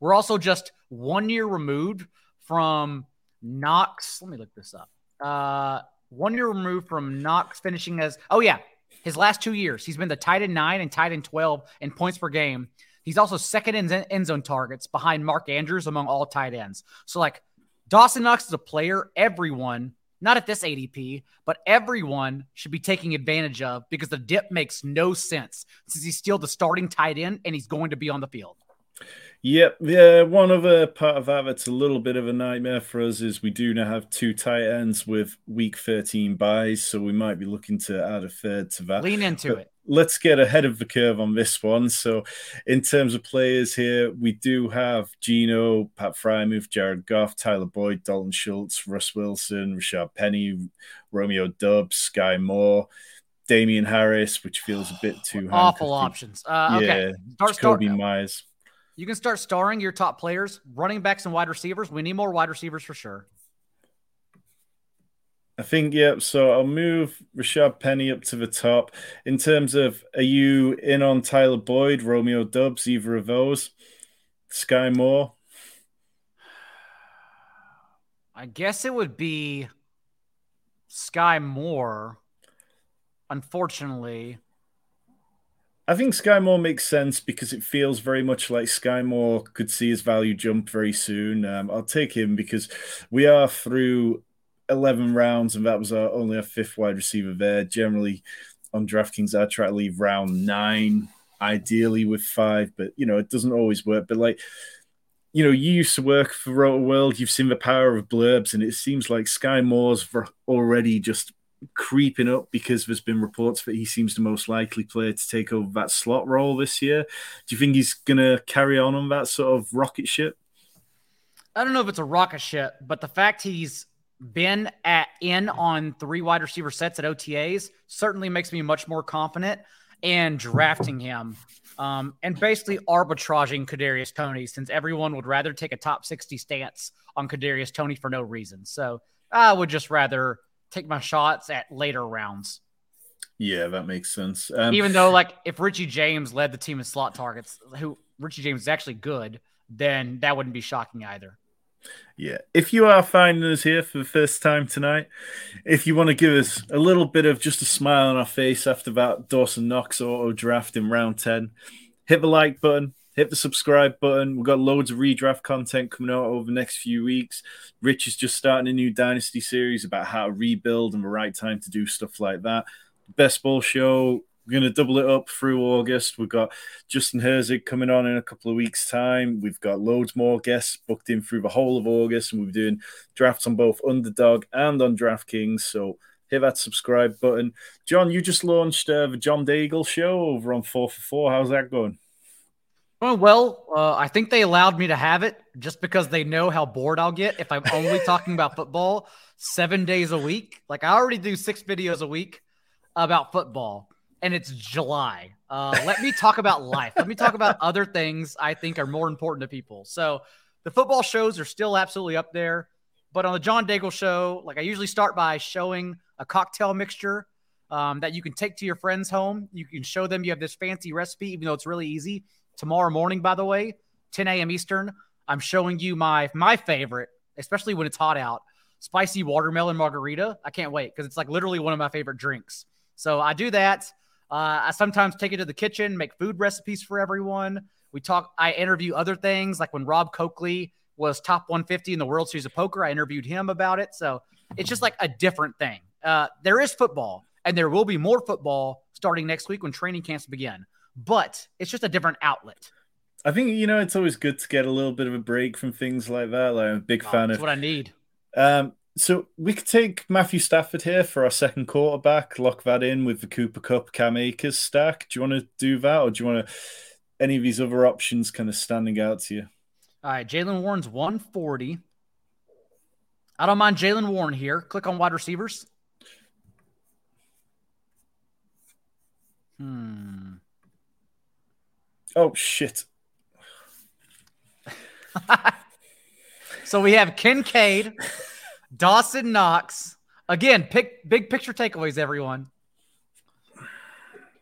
We're also just one year removed from Knox. Let me look this up. Uh, one year removed from Knox finishing as, oh, yeah, his last two years. He's been the tight end nine and tight end 12 in points per game. He's also second in end zone targets behind Mark Andrews among all tight ends. So, like, Dawson Knox is a player everyone not at this ADP, but everyone should be taking advantage of because the dip makes no sense since he's still the starting tight end and he's going to be on the field. Yep. Yeah. One other part of that that's a little bit of a nightmare for us is we do now have two tight ends with week 13 byes. So we might be looking to add a third to that. Lean into but it. Let's get ahead of the curve on this one. So, in terms of players here, we do have Geno, Pat Freiermuth, Jared Goff, Tyler Boyd, Dalton Schultz, Russ Wilson, Rashaad Penny, Romeo Doubs, Skyy Moore. Damien Harris, which feels a bit too awful options. Uh, yeah, okay. start, Kobe Myers. You can start starring your top players, running backs and wide receivers. We need more wide receivers for sure. I think, yeah. So I'll move Rashaad Penny up to the top. In terms of, are you in on Tyler Boyd, Romeo Doubs, either of those? Skyy Moore? I guess it would be Skyy Moore, unfortunately. I think Skyy Moore makes sense because it feels very much like Skyy Moore could see his value jump very soon. Um, I'll take him because we are through 11 rounds and that was our, only a fifth wide receiver there. Generally, on DraftKings, I try to leave round nine, ideally with five, but you know, it doesn't always work. But like, you know, you used to work for Rotoworld, you've seen the power of blurbs, and it seems like Skyy Moore's already just creeping up because there's been reports that he seems the most likely player to take over that slot role this year. Do you think he's to carry on on that sort of rocket ship? I don't know if it's a rocket ship, but the fact he's been at in on three wide receiver sets at OTAs certainly makes me much more confident in drafting him. Um, and basically arbitraging Kadarius Toney since everyone would rather take a top 60 stance on Kadarius Toney for no reason. So I would just rather take my shots at later rounds. Yeah, that makes sense. Um, Even though, like, if Richie James led the team in slot targets, who Richie James is actually good, then that wouldn't be shocking either. Yeah. If you are finding us here for the first time tonight, if you want to give us a little bit of just a smile on our face after that Dawson Knox auto draft in round 10, hit the like button, hit the subscribe button. We've got loads of redraft content coming out over the next few weeks. Rich is just starting a new Dynasty series about how to rebuild and the right time to do stuff like that. Best Ball Show, we're going to double it up through August. We've got Justin Herzig coming on in a couple of weeks' time. We've got loads more guests booked in through the whole of August, and we're doing drafts on both Underdog and on DraftKings. So hit that subscribe button. John, you just launched uh, the John Daigle show over on 4 for 4. How's that going? Oh, well, uh, I think they allowed me to have it just because they know how bored I'll get if I'm only talking about football seven days a week. Like, I already do six videos a week about football, and it's July. Uh, let me talk about life. Let me talk about other things I think are more important to people. So, the football shows are still absolutely up there. But on the John Daigle show, like I usually start by showing a cocktail mixture um, that you can take to your friend's home. You can show them you have this fancy recipe, even though it's really easy tomorrow morning, by the way, 10 a.m. Eastern. I'm showing you my my favorite, especially when it's hot out, spicy watermelon margarita. I can't wait because it's like literally one of my favorite drinks. So I do that. Uh, I sometimes take it to the kitchen, make food recipes for everyone. We talk. I interview other things, like when Rob Coakley was top 150 in the World Series of Poker. I interviewed him about it. So it's just like a different thing. Uh, there is football, and there will be more football starting next week when training camps begin but it's just a different outlet. I think you know it's always good to get a little bit of a break from things like that. Like I'm a big oh, fan of what I need. Um, so we could take Matthew Stafford here for our second quarterback, lock that in with the Cooper Kupp Cam Akers stack. Do you want to do that, or do you want to any of these other options kind of standing out to you? All right, Jaylen Warren's 140. I don't mind Jaylen Warren here. Click on wide receivers. Hmm. Oh shit. so we have Kincaid, Dawson Knox. Again, pick big picture takeaways, everyone.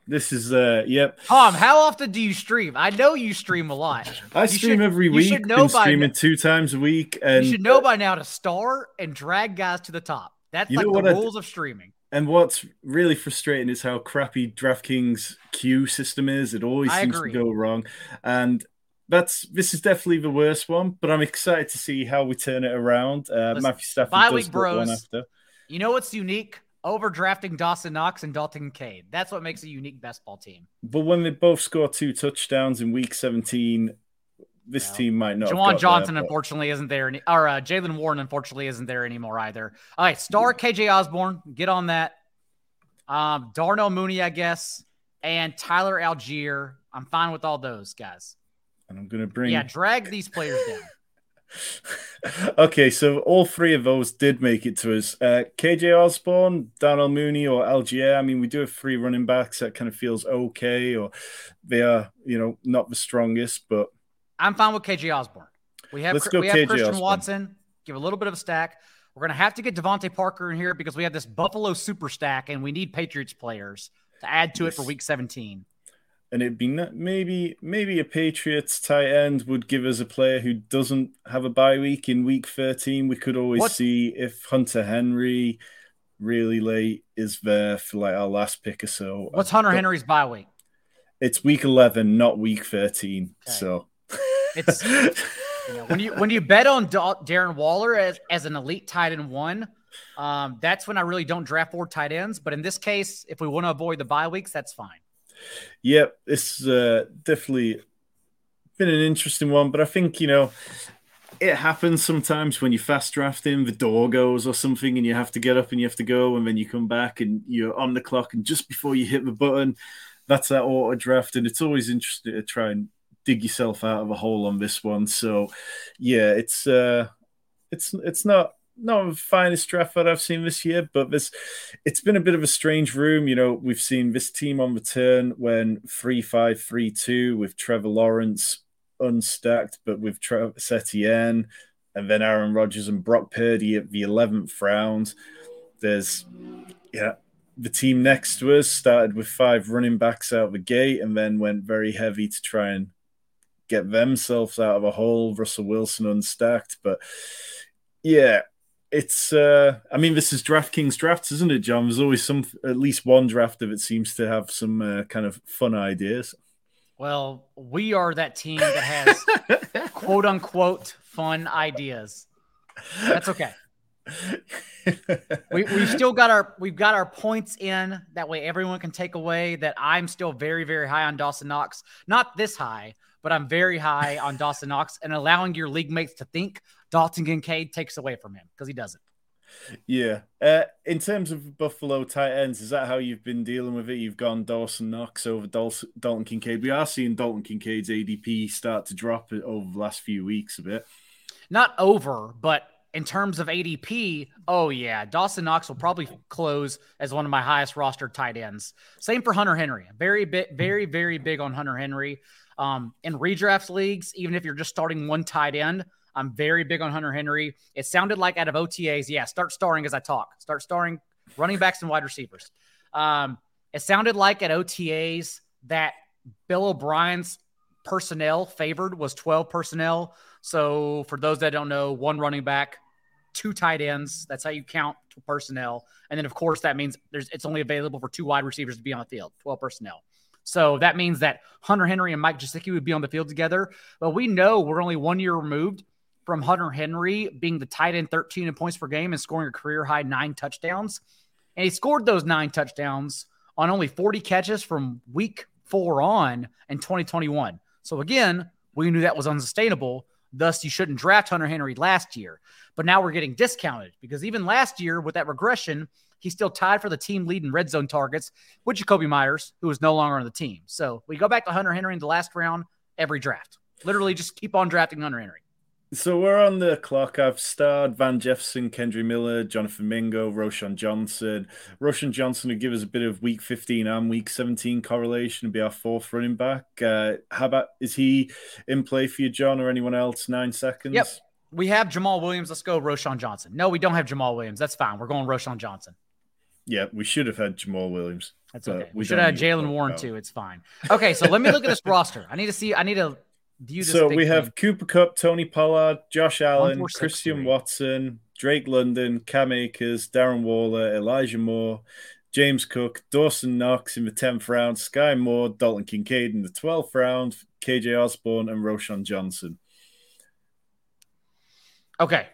This is uh yep. Tom, how often do you stream? I know you stream a lot. I you stream should, every week. You should know by streaming two times a week, and you should know by now to star and drag guys to the top. That's like the rules of streaming. And what's really frustrating is how crappy DraftKings queue system is. It always I seems agree. to go wrong. And that's this is definitely the worst one, but I'm excited to see how we turn it around. Uh, Matthew Stafford does week bros, one after. You know what's unique? Overdrafting Dawson Knox and Dalton Cade. That's what makes a unique best ball team. But when they both score two touchdowns in week 17, this yeah. team might not. Juwan Johnson, there, but... unfortunately, isn't there, any, or uh, Jaylen Warren, unfortunately, isn't there anymore either. All right, star KJ Osborn, get on that. Um, Darnell Mooney, I guess, and Tyler Allgeier. I'm fine with all those guys. And I'm gonna bring yeah, drag these players down. okay, so all three of those did make it to us. Uh, KJ Osborn, Darnell Mooney, or Allgeier. I mean, we do have three running backs that kind of feels okay, or they are, you know, not the strongest, but I'm fine with KJ Osborn. We have, we have Christian Osborn. Watson, give a little bit of a stack. We're going to have to get DeVante Parker in here because we have this Buffalo super stack and we need Patriots players to add to yes. it for week 17 and it'd be maybe maybe a Patriots tight end would give us a player who doesn't have a bye week in week 13. We could always what? see if Hunter Henry really late is there for like our last pick or so. What's Hunter Henry's bye week? It's week 11, not week 13. Okay. So it's you know, when you when you bet on Darren Waller as, as an elite tight end one, um, that's when I really don't draft four tight ends. But in this case, if we want to avoid the bye weeks, that's fine. Yep, yeah, it's uh, definitely been an interesting one, but I think you know it happens sometimes when you fast drafting, the door goes or something, and you have to get up and you have to go, and then you come back and you're on the clock, and just before you hit the button, that's that auto draft, and it's always interesting to try and dig yourself out of a hole on this one. So, yeah, it's uh, it's it's not not the finest draft that I've seen this year, but this it's been a bit of a strange room. You know, we've seen this team on return when three five three two with Trevor Lawrence unstacked, but with Trevor Etienne and then Aaron Rodgers and Brock Purdy at the eleventh round. There's yeah. The team next to us started with five running backs out the gate and then went very heavy to try and get themselves out of a hole. Russell Wilson unstacked, but yeah, it's uh i mean this is draftkings drafts isn't it john? There's always some at least one draft of it seems to have some uh, kind of fun ideas. Well we are that team that has quote unquote fun ideas. That's okay. We, we've still got our we've got our points in. That way everyone can take away that i'm still very very high on dawson knox. Not this high but i'm very high on dawson knox and allowing your league mates to think Dalton Kincaid takes away from him because he doesn't. Yeah. Uh, in terms of Buffalo tight ends, is that how you've been dealing with it? You've gone Dawson Knox over Dalton Kincaid. We are seeing Dalton Kincaid's ADP start to drop over the last few weeks a bit. Not over, but in terms of ADP, oh yeah, Dawson Knox will probably close as one of my highest roster tight ends. Same for Hunter Henry. Very bit, very very big on Hunter Henry. Um, in redraft leagues, even if you're just starting one tight end, I'm very big on Hunter Henry. It sounded like out of OTAs, yeah, start starring as I talk. Start starring running backs and wide receivers. Um, it sounded like at OTAs that Bill O'Brien's personnel favored was 12 personnel. So for those that don't know, one running back, two tight ends. That's how you count personnel. And then of course that means there's it's only available for two wide receivers to be on the field, 12 personnel. So that means that Hunter Henry and Mike Gesicki would be on the field together. But we know we're only one year removed from Hunter Henry being the tight end 13 in points per game and scoring a career high nine touchdowns. And he scored those nine touchdowns on only 40 catches from week four on in 2021. So again, we knew that was unsustainable. Thus, you shouldn't draft Hunter Henry last year. But now we're getting discounted because even last year with that regression, he's still tied for the team lead in red zone targets with Jakobi Meyers, who is no longer on the team. So we go back to Hunter Henry in the last round every draft. Literally just keep on drafting Hunter Henry. So we're on the clock. I've starred Van Jefferson, Kendre Miller, Jonathan Mingo, Roschon Johnson. Roschon Johnson would give us a bit of week 15 and week 17 correlation and be our fourth running back. Uh, how about, is he in play for you, John, or anyone else? Nine seconds? Yep. We have Jamaal Williams. Let's go Roschon Johnson. No, we don't have Jamaal Williams. That's fine. We're going Roschon Johnson. Yeah, we should have had Jamaal Williams. That's okay. We, we should have had Jaylen Warren too. It's fine. Okay, so let me look at this roster. I need to see. I need to so we have Cooper Kupp, Tony Pollard, Josh Allen, Christian Watson, Drake London, Cam Akers, Darren Waller, Elijah Moore, James Cook, Dawson Knox in the 10th round, Skyy Moore, Dalton Kincaid in the 12th round, KJ Osborn, and Roschon Johnson. Okay.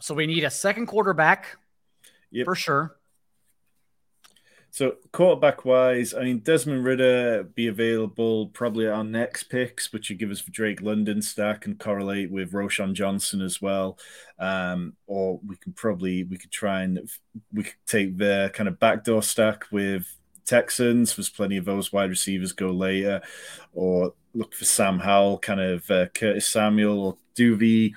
So we need a second quarterback yep. for sure. So quarterback wise, I mean Desmond Ridder be available probably our next picks, which would give us Drake London stack and correlate with Roschon Johnson as well. Um, or we can probably we could try and we could take their kind of backdoor stack with Texans. There's plenty of those wide receivers go later, or look for Sam Howell, kind of uh, Curtis Samuel, or do the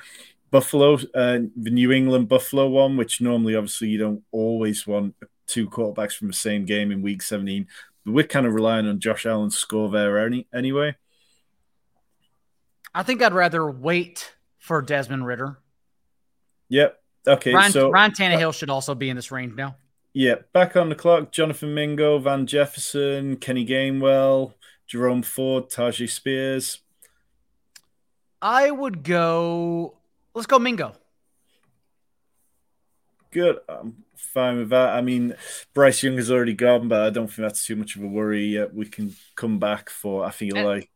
Buffalo, uh, the New England Buffalo one, which normally obviously you don't always want two quarterbacks from the same game in week 17. But we're kind of relying on Josh Allen's score there any, anyway. I think I'd rather wait for Desmond Ridder. Yep. Okay. Ryan, so Ryan Tannehill uh, should also be in this range now. Yeah. Back on the clock, Jonathan Mingo, Van Jefferson, Kenny Gainwell, Jerome Ford, Tyjae Spears. I would go. Let's go Mingo. Good. I'm fine with that. I mean, Bryce Young has already gone, but I don't think that's too much of a worry yet. We can come back for, I feel and, like.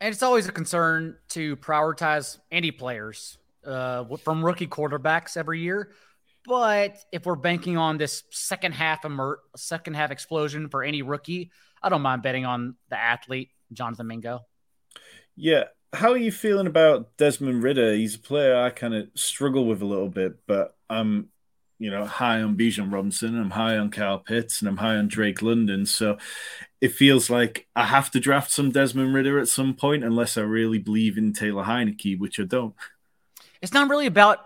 And it's always a concern to prioritize any players uh, from rookie quarterbacks every year. But if we're banking on this second half emer- second half explosion for any rookie, I don't mind betting on the athlete, Jonathan Mingo. Yeah. How are you feeling about Desmond Ridder? He's a player I kind of struggle with a little bit, but I'm you know, high on Bijan Robinson, I'm high on Kyle Pitts, and I'm high on Drake London. So it feels like I have to draft some Desmond Ridder at some point, unless I really believe in Taylor Heinicke, which I don't. It's not really about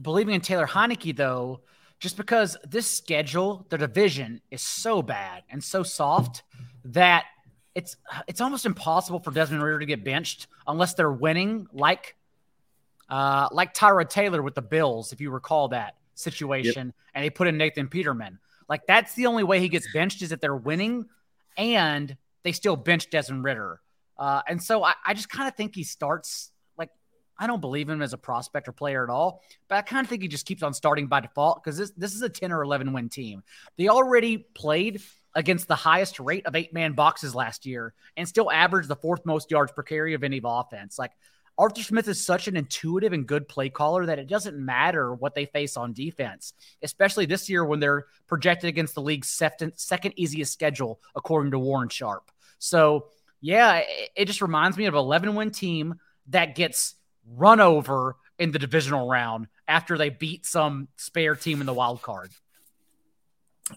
believing in Taylor Heinicke, though, just because this schedule, the division, is so bad and so soft that it's it's almost impossible for Desmond Ridder to get benched unless they're winning, like uh, like Tyrod Taylor with the Bills, if you recall that situation yep. and they put in Nathan Peterman. Like that's the only way he gets benched is if they're winning and they still bench Desmond Ridder. Uh, and so I, I just kind of think he starts like I don't believe him as a prospect or player at all, but I kind of think he just keeps on starting by default because this this is a 10 or 11 win team. They already played against the highest rate of eight man boxes last year and still averaged the fourth most yards per carry of any offense. Like Arthur Smith is such an intuitive and good play caller that it doesn't matter what they face on defense, especially this year when they're projected against the league's second, easiest schedule, according to Warren Sharp. So, yeah, it, it just reminds me of an 11 win team that gets run over in the divisional round after they beat some spare team in the wild card.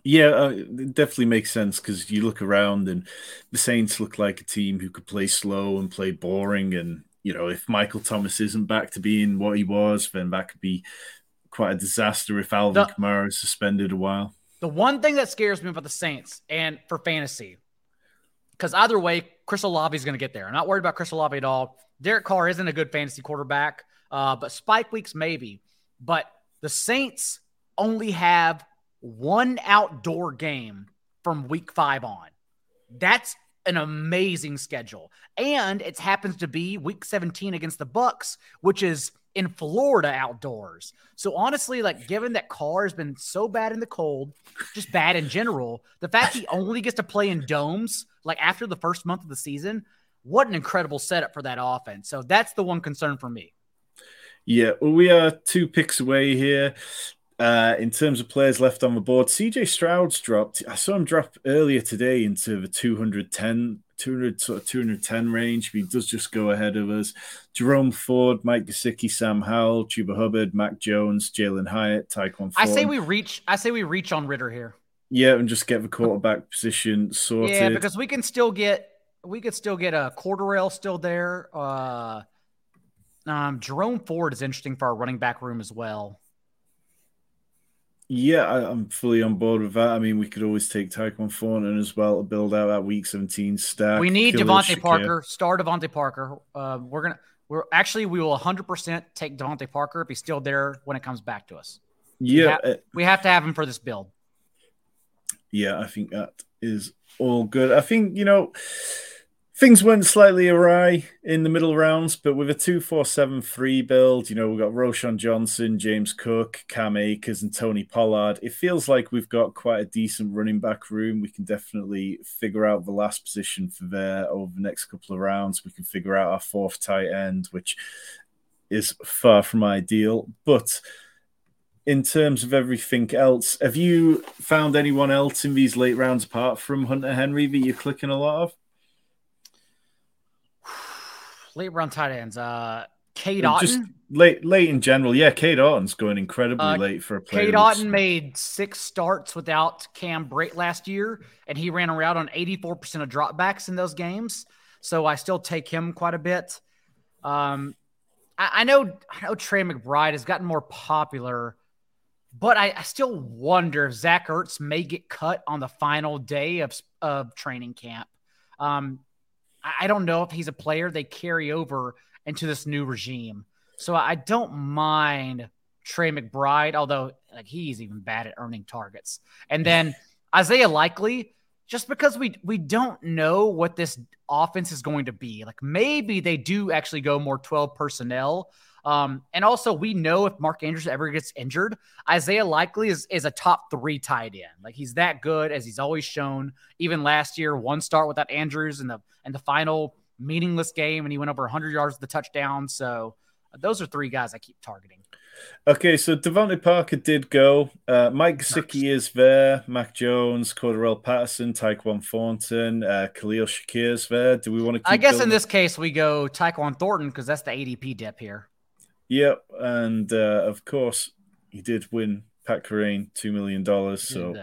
Yeah, uh, it definitely makes sense because you look around and the Saints look like a team who could play slow and play boring, and you know, if Michael Thomas isn't back to being what he was, then that could be quite a disaster if Alvin the, Kamara is suspended a while. The one thing that scares me about the Saints and for fantasy, because either way, Chris Olave is going to get there. I'm not worried about Chris Olave at all. Derek Carr isn't a good fantasy quarterback, uh, but spike weeks maybe. But the Saints only have one outdoor game from week five on. That's an amazing schedule. And it happens to be week 17 against the Bucs, which is in Florida outdoors. So honestly, like given that Carr has been so bad in the cold, just bad in general, the fact he only gets to play in domes like after the first month of the season, what an incredible setup for that offense. So that's the one concern for me. Yeah, well, we are two picks away here. Uh, in terms of players left on the board, CJ Stroud's dropped. I saw him drop earlier today into the 210, 200, sort of 210 range. He does just go ahead of us. Jerome Ford, Mike Gesicki, Sam Howell, Chuba Hubbard, Mac Jones, Jalin Hyatt, Tyquan I say we reach. I say we reach on Ridder here. Yeah, and just get the quarterback position sorted. Yeah, because we can still get we could still get a Cordarrelle still there. Uh, um, Jerome Ford is interesting for our running back room as well. Yeah, I, am fully on board with that. I mean, we could always take Tyquan Thornton as well to build out that Week 17 stack. We need DeVante Parker. Star DeVante Parker. Uh, we're gonna. We're actually we will 100% take DeVante Parker if he's still there when it comes back to us. Yeah, we, uh, we have to have him for this build. Yeah, I think that is all good. I think you know things went slightly awry in the middle rounds, but with a 2-4-7-3 build, you know, we've got Roschon Johnson, James Cook, Cam Akers, and Tony Pollard. It feels like we've got quite a decent running back room. We can definitely figure out the last position for there over the next couple of rounds. We can figure out our fourth tight end, which is far from ideal. But in terms of everything else, have you found anyone else in these late rounds apart from Hunter Henry that you're clicking a lot of? Late round tight ends. Uh, Cade Otton. Just late, late in general. Yeah, Cade Otton's going incredibly uh, late for a player. Cade Otton made six starts without Cam Brate last year, and he ran around on 84% of dropbacks in those games. So I still take him quite a bit. Um, I, I know, I know Trey McBride has gotten more popular but I, I, still wonder if Zach Ertz may get cut on the final day of, of training camp. Um, I, don't know if he's a player they carry over into this new regime. So I don't mind Trey McBride, although like he's even bad at earning targets. And then Isaiah Likely, just because we we don't know what this offense is going to be. Like maybe they do actually go more 12 personnel. Um, and also, we know if Mark Andrews ever gets injured, Isaiah Likely is, is a top three tight end. Like he's that good as he's always shown. Even last year, one start without Andrews in the in the final meaningless game, and he went over 100 yards with the touchdown. So uh, those are three guys I keep targeting. Okay, so DeVante Parker did go. Uh, Mike Gesicki is there. Mac Jones, Cordarrelle Patterson, Tyquan Thornton, uh, Khalil Shakir is there. Do we want to? I guess building? in this case we go Tyquan Thornton because that's the ADP dip here. Yep, and uh, of course he did win Pat Kerrane two million dollars. So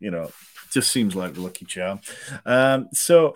you know, just seems like the lucky charm. Um, so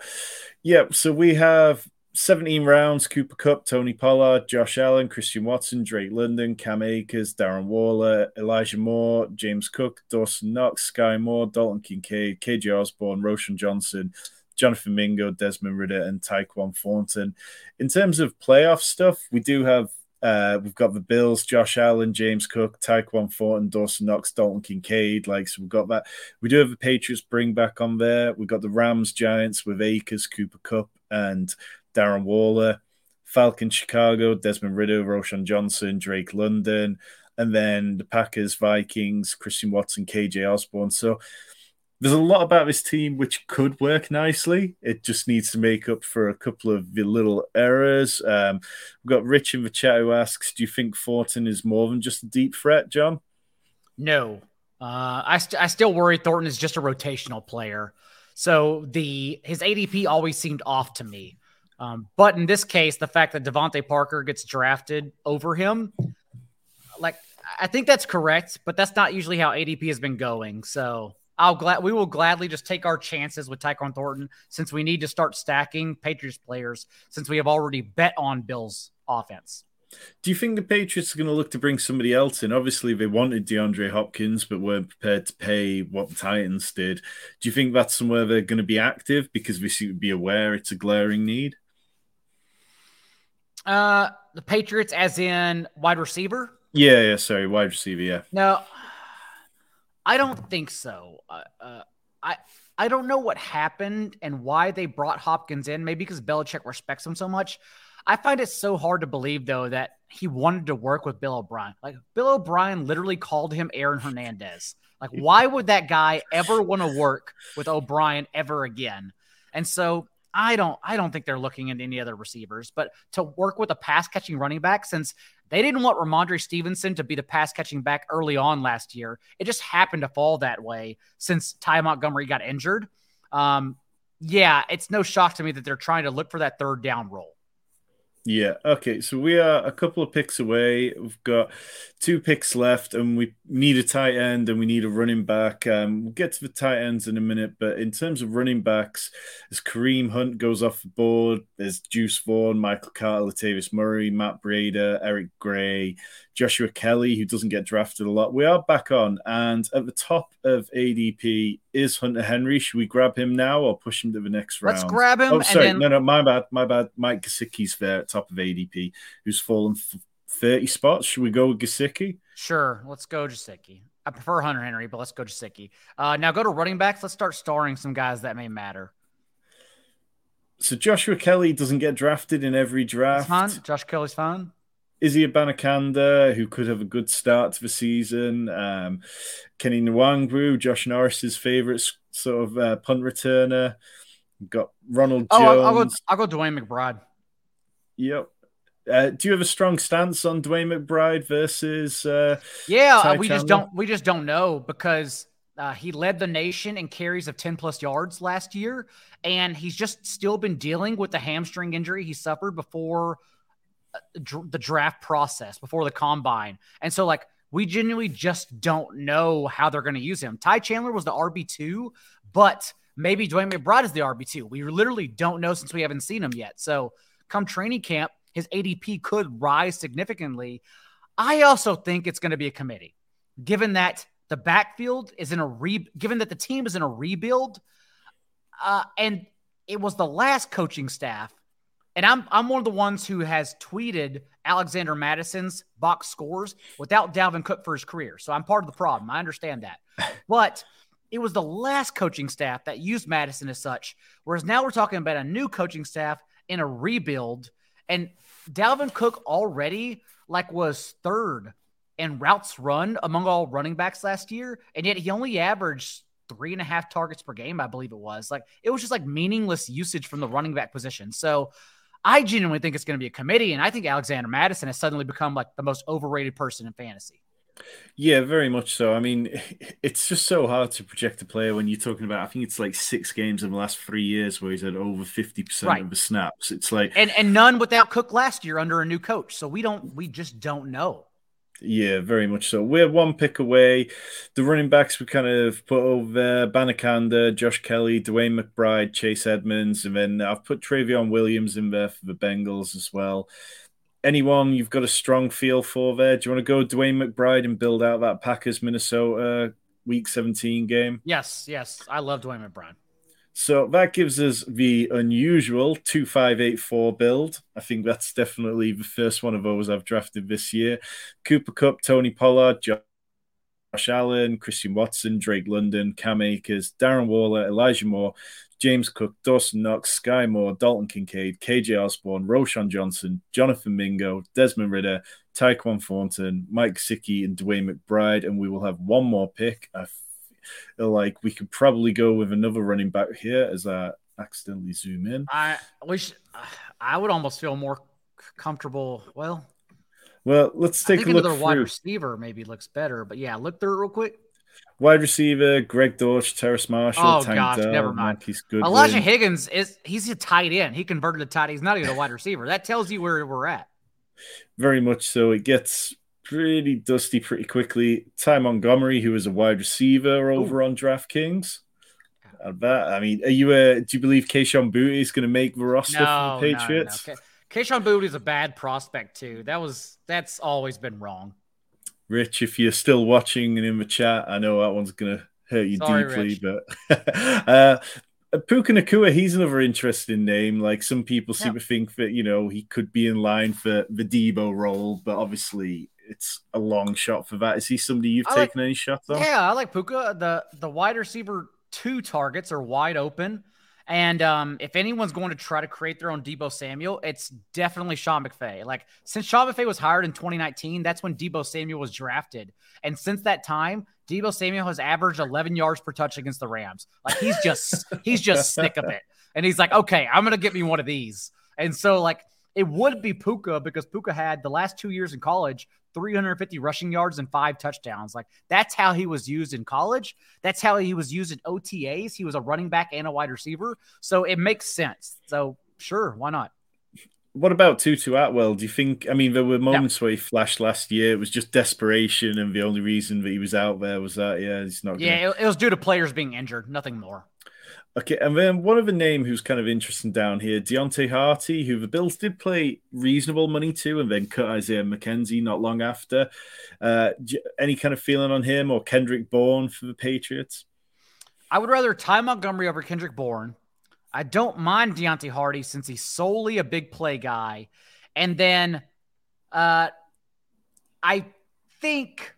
yeah, so we have 17 rounds Cooper Kupp, Tony Pollard, Josh Allen, Christian Watson, Drake London, Cam Akers, Darren Waller, Elijah Moore, James Cook, Dawson Knox, Skyy Moore, Dalton Kincaid, KJ Osborn, Roschon Johnson, Jonathan Mingo, Desmond Ridder, and Tyquan Thornton. In terms of playoff stuff, we do have uh, we've got the Bills, Josh Allen, James Cook, Tyquan Thornton, Dawson Knox, Dalton Kincaid. Like, so we've got that. We do have the Patriots bring back on there. We've got the Rams, Giants with Akers, Cooper Kupp, and Darren Waller. Falcons, Chicago, Desmond Ridder, Roschon Johnson, Drake London. And then the Packers, Vikings, Christian Watson, KJ Osborn. So there's a lot about this team which could work nicely. It just needs to make up for a couple of the little errors. Um, we've got Rich in the chat who asks, "Do you think Thornton is more than just a deep threat, John?" No, uh, I st- I still worry Thornton is just a rotational player. So the his ADP always seemed off to me. Um, but in this case, the fact that DeVante Parker gets drafted over him, like I think that's correct, but that's not usually how ADP has been going. So I'll glad we will gladly just take our chances with Tyquan Thornton since we need to start stacking Patriots players since we have already bet on Bills offense. Do you think the Patriots are going to look to bring somebody else in? Obviously, they wanted DeAndre Hopkins, but weren't prepared to pay what the Titans did. Do you think that's somewhere they're going to be active because we should be aware it's a glaring need? Uh, the Patriots, as in wide receiver. Yeah, yeah. Sorry, wide receiver. Yeah. No, I don't think so. Uh, uh, I I don't know what happened and why they brought Hopkins in. Maybe because Belichick respects him so much. I find it so hard to believe though that he wanted to work with Bill O'Brien. Like Bill O'Brien literally called him Aaron Hernandez. Like why would that guy ever want to work with O'Brien ever again? And so I don't I don't think they're looking at any other receivers, but to work with a pass catching running back since they didn't want Rhamondre Stevenson to be the pass catching back early on last year. It just happened to fall that way since Ty Montgomery got injured. Um, yeah, it's no shock to me that they're trying to look for that third down role. Yeah. Okay. So we are a couple of picks away. We've got two picks left, and we need a tight end and we need a running back. Um, we'll get to the tight ends in a minute, but in terms of running backs, as Kareem Hunt goes off the board, there's Deuce Vaughn, Michael Carter, Latavius Murray, Matt Breida, Eric Gray, Joshua Kelley, who doesn't get drafted a lot. We are back on, and at the top of ADP is Hunter Henry. Should we grab him now or push him to the next round? Let's grab him. Oh, sorry, then... no, no, my bad, my bad. Mike Gesicki's there top of ADP, who's fallen f- thirty spots. Should we go with Gesicki? Sure, let's go Gesicki. I prefer Hunter Henry, but let's go Gesicki. Uh, now go to running backs. Let's start starring some guys that may matter. So Joshua Kelley doesn't get drafted in every draft. Fine. Josh Kelley's fine. Izzy Abanikanda, who could have a good start to the season. Um, Kene Nwangwu, Josh Norris's favorite sort of uh, punt returner. Got Ronald oh, Jones. I'll, I'll, go. I'll go DeWayne McBride. Yep. Uh, do you have a strong stance on DeWayne McBride versus? Uh, yeah, uh, we Chandler? just don't. We just don't know because uh, he led the nation in carries of ten plus yards last year, and he's just still been dealing with the hamstring injury he suffered before uh, the draft process, before the combine, and so like we genuinely just don't know how they're going to use him. Ty Chandler was the RB two, but maybe DeWayne McBride is the RB two. We literally don't know since we haven't seen him yet. So come training camp, his ADP could rise significantly. I also think it's going to be a committee, given that the backfield is in a re, given that the team is in a rebuild, uh, and it was the last coaching staff. And I'm I'm one of the ones who has tweeted Alexander Mattison's box scores without Dalvin Cook for his career. So I'm part of the problem. I understand that. But it was the last coaching staff that used Mattison as such. Whereas now we're talking about a new coaching staff in a rebuild. And Dalvin Cook already like was third in routes run among all running backs last year. And yet he only averaged three and a half targets per game, I believe it was. Like it was just like meaningless usage from the running back position. So I genuinely think it's going to be a committee. And I think Alexander Mattison has suddenly become like the most overrated person in fantasy. Yeah, very much so. I mean, it's just so hard to project a player when you're talking about. I think it's like six games in the last three years where he's had over fifty percent right. of the snaps. It's like and and none without Cook last year under a new coach. So we don't, we just don't know. Yeah, very much so. We're one pick away. The running backs we kind of put over there: Josh Kelley, DeWayne McBride, Chase Edmonds, and then I've put Trayveon Williams in there for the Bengals as well anyone you've got a strong feel for there? Do you want to go DeWayne McBride and build out that Packers Minnesota Week 17 game? Yes, yes, I love DeWayne McBride. So that gives us the unusual 2584 build. I think that's definitely the first one of those I've drafted this year. Cooper Kupp, Tony Pollard, Josh Allen, Christian Watson, Drake London, Cam Akers, Darren Waller, Elijah Moore, James Cook, Dawson Knox, Skyy Moore, Dalton Kincaid, KJ Osborn, Roschon Johnson, Jonathan Mingo, Desmond Ridder, Tyquan Thornton, Mike Gesicki, and DeWayne McBride. And we will have one more pick. I feel like we could probably go with another running back here as I accidentally zoom in. I wish I would almost feel more comfortable. Well, well, let's take a look. Another wide receiver maybe looks better, but yeah, look through it real quick. Wide receiver, Greg Dortch, Terrace Marshall, oh, Tank gosh, Dell, never mind. Marquise Goodwin. Elijah Higgins is he's a tight end. He converted to tight. He's not even a wide receiver. That tells you where we're at. Very much so. It gets pretty dusty pretty quickly. Ty Montgomery, who is a wide receiver over Ooh. on DraftKings. I bet. I mean, are you? Uh, do you believe Kayshon Boutte is going to make the roster no, for the Patriots? No, no. Kayshon Boutte is a bad prospect too. That was that's always been wrong. Rich, if you're still watching and in the chat, I know that one's going to hurt you Sorry, deeply, Rich. but uh, Puka Nacua, he's another interesting name. Like some people seem yeah. to think that, you know, he could be in line for the Deebo role, but obviously it's a long shot for that. Is he somebody you've I taken like, any shots on? Yeah, I like Puka. The the wide receiver two targets are wide open. And um, if anyone's going to try to create their own Deebo Samuel, it's definitely Sean McVay. Like since Sean McVay was hired in 2019, that's when Deebo Samuel was drafted. And since that time, Deebo Samuel has averaged 11 yards per touch against the Rams. Like he's just he's just sick of it. And he's like, okay, I'm gonna get me one of these. And so like it would be Puka because Puka had the last two years in college 350 rushing yards and five touchdowns. Like that's how he was used in college. That's how he was used in OTAs. He was a running back and a wide receiver. So it makes sense. So sure, why not? What about Tutu Atwell? Do you think? I mean, there were moments no. where he flashed last year. It was just desperation, and the only reason that he was out there was that yeah, he's not. Gonna... Yeah, it was due to players being injured, nothing more. Okay, and then one other name who's kind of interesting down here, Deonte Harty, who the Bills did play reasonable money to, and then cut Isaiah McKenzie not long after. Uh, any kind of feeling on him or Kendrick Bourne for the Patriots? I would rather Ty Montgomery over Kendrick Bourne. I don't mind Deonte Harty since he's solely a big play guy. And then uh, I think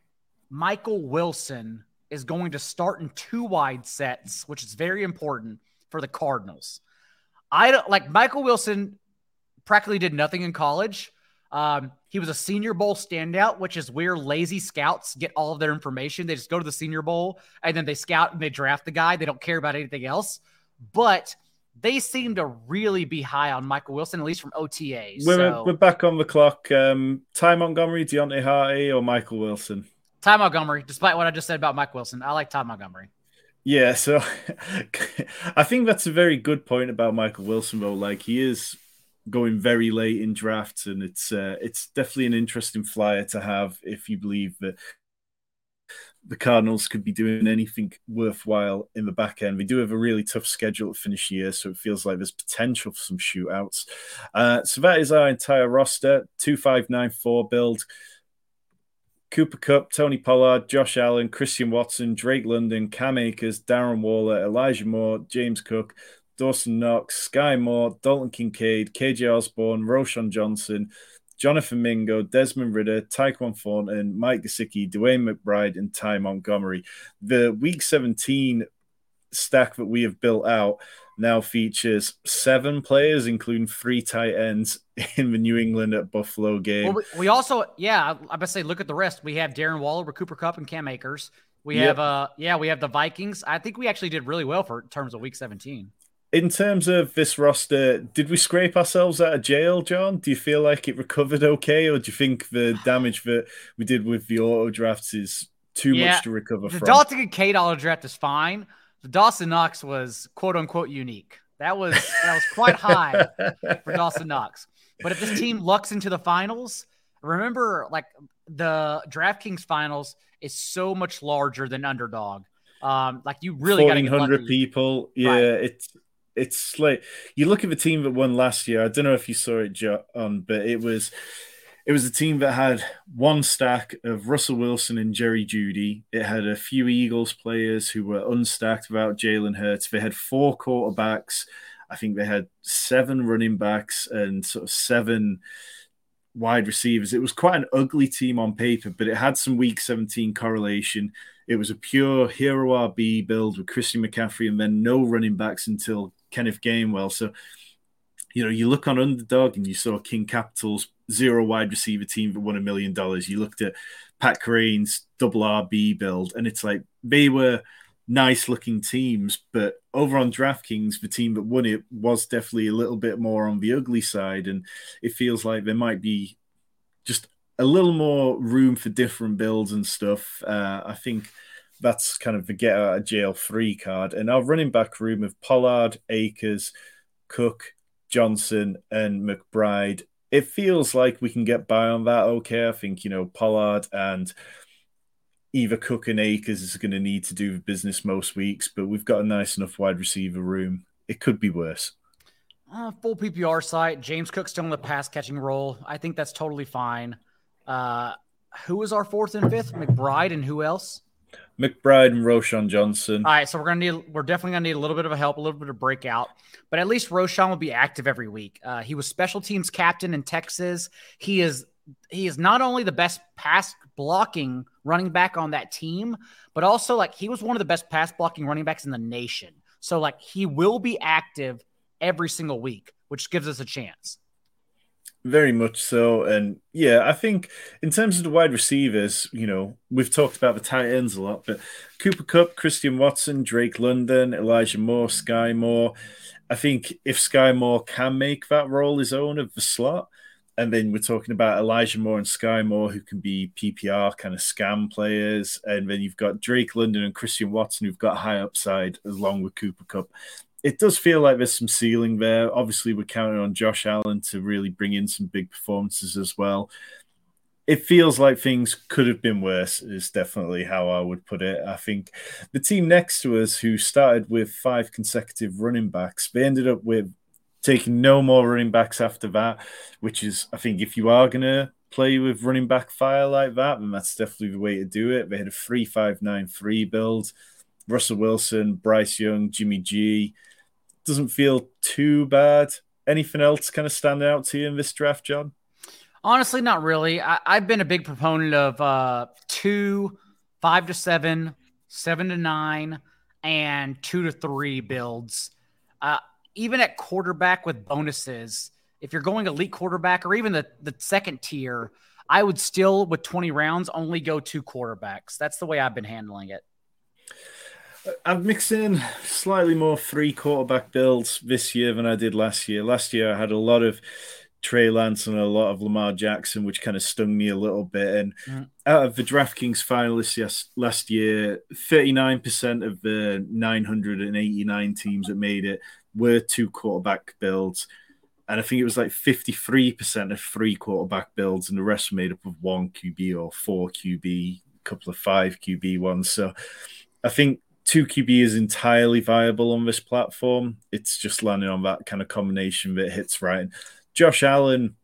Michael Wilson is going to start in two wide sets, which is very important for the Cardinals. I don't like Michael Wilson practically did nothing in college. Um, he was a Senior Bowl standout, which is where lazy scouts get all of their information. They just go to the Senior Bowl and then they scout and they draft the guy. They don't care about anything else. But they seem to really be high on Michael Wilson, at least from OTAs. We're, so. we're back on the clock. Um, Ty Montgomery, Deonte Harty, or Michael Wilson? Ty Montgomery, despite what I just said about Mike Wilson. I like Ty Montgomery. Yeah, so I think that's a very good point about Michael Wilson, though. Like he is going very late in drafts, and it's uh, it's definitely an interesting flyer to have if you believe that the Cardinals could be doing anything worthwhile in the back end. We do have a really tough schedule to finish year, so it feels like there's potential for some shootouts. Uh, so that is our entire roster: two five nine four build. Cooper Kupp, Tony Pollard, Josh Allen, Christian Watson, Drake London, Cam Akers, Darren Waller, Elijah Moore, James Cook, Dawson Knox, Skyy Moore, Dalton Kincaid, KJ Osborn, Roschon Johnson, Jonathan Mingo, Desmond Ridder, Tyquan Thornton, Mike Gesicki, DeWayne McBride, and Ty Montgomery. The Week 17 stack that we have built out now features seven players, including three tight ends in the New England at Buffalo game. Well, we, also, yeah, I to say, look at the rest. We have Darren Waller, Cooper Kupp, and Cam Akers. We yep. have, uh, yeah, we have the Vikings. I think we actually did really well for in terms of Week 17. In terms of this roster, did we scrape ourselves out of jail, John? Do you feel like it recovered okay, or do you think the damage that we did with the auto drafts is too yeah, much to recover the from? The Dalton Kincaid auto draft is fine the Dawson Knox was quote unquote unique. That was that was quite high for Dawson Knox. But if this team lucks into the finals, remember like the DraftKings finals is so much larger than underdog. Um, like you really got hundred people. Yeah, right. it's it's like you look at the team that won last year. I don't know if you saw it, John, but it was it was a team that had one stack of Russell Wilson and Jerry Jeudy. It had a few Eagles players who were unstacked without Jalen Hurts. They had four quarterbacks. I think they had seven running backs and sort of seven wide receivers. It was quite an ugly team on paper, but it had some week 17 correlation. It was a pure hero RB build with Christian McCaffrey and then no running backs until Kenneth Gainwell. So, you know, you look on underdog and you saw King Capital's zero wide receiver team that won a million dollars. You looked at Pat Kerrane's double RB build, and it's like they were nice looking teams, but over on DraftKings, the team that won it was definitely a little bit more on the ugly side, and it feels like there might be just a little more room for different builds and stuff. Uh, I think that's kind of the get out of jail free card. And our running back room of Pollard, Akers, Cook, Johnson, and McBride it feels like we can get by on that okay. I think, you know, Pollard and either Cook and Akers is going to need to do business most weeks, but we've got a nice enough wide receiver room. It could be worse. Uh, full PPR site. James Cook still in the pass catching role. I think that's totally fine. Uh, who is our fourth and fifth? McBride and who else? McBride and Roschon Johnson. All right, so we're gonna need we're definitely gonna need a little bit of a help, a little bit of breakout, but at least Roschon will be active every week. Uh, he was special teams captain in Texas. He is he is not only the best pass blocking running back on that team, but also like he was one of the best pass blocking running backs in the nation. So like he will be active every single week, which gives us a chance. Very much so. And yeah, I think in terms of the wide receivers, you know, we've talked about the tight ends a lot, but Cooper Kupp, Christian Watson, Drake London, Elijah Moore, Skyy Moore. I think if Skyy Moore can make that role his own of the slot, and then we're talking about Elijah Moore and Skyy Moore, who can be PPR kind of scam players. And then you've got Drake London and Christian Watson, who've got high upside along with Cooper Kupp it does feel like there's some ceiling there. Obviously, we're counting on Josh Allen to really bring in some big performances as well. It feels like things could have been worse, is definitely how I would put it. I think the team next to us, who started with five consecutive running backs, they ended up with taking no more running backs after that, which is, I think, if you are going to play with running back fire like that, then that's definitely the way to do it. They had a 3 5 9 3 build. Russell Wilson, Bryce Young, Jimmy G, doesn't feel too bad. Anything else kind of stand out to you in this draft, John? Honestly, not really. I, have been a big proponent of uh, two, five to seven, seven to nine, and two to three builds. Uh, even at quarterback with bonuses, if you're going elite quarterback or even the, the second tier, I would still, with 20 rounds, only go two quarterbacks. That's the way I've been handling it. I'm mixing slightly more three quarterback builds this year than I did last year. Last year I had a lot of Trey Lance and a lot of Lamar Jackson, which kind of stung me a little bit. And mm. out of the DraftKings finalists yes, last year, 39% of the 989 teams that made it were two quarterback builds. And I think it was like 53% of three quarterback builds, and the rest were made up of one QB or four QB, a couple of five QB ones. So I think two QB is entirely viable on this platform. It's just landing on that kind of combination that hits right. Josh Allen,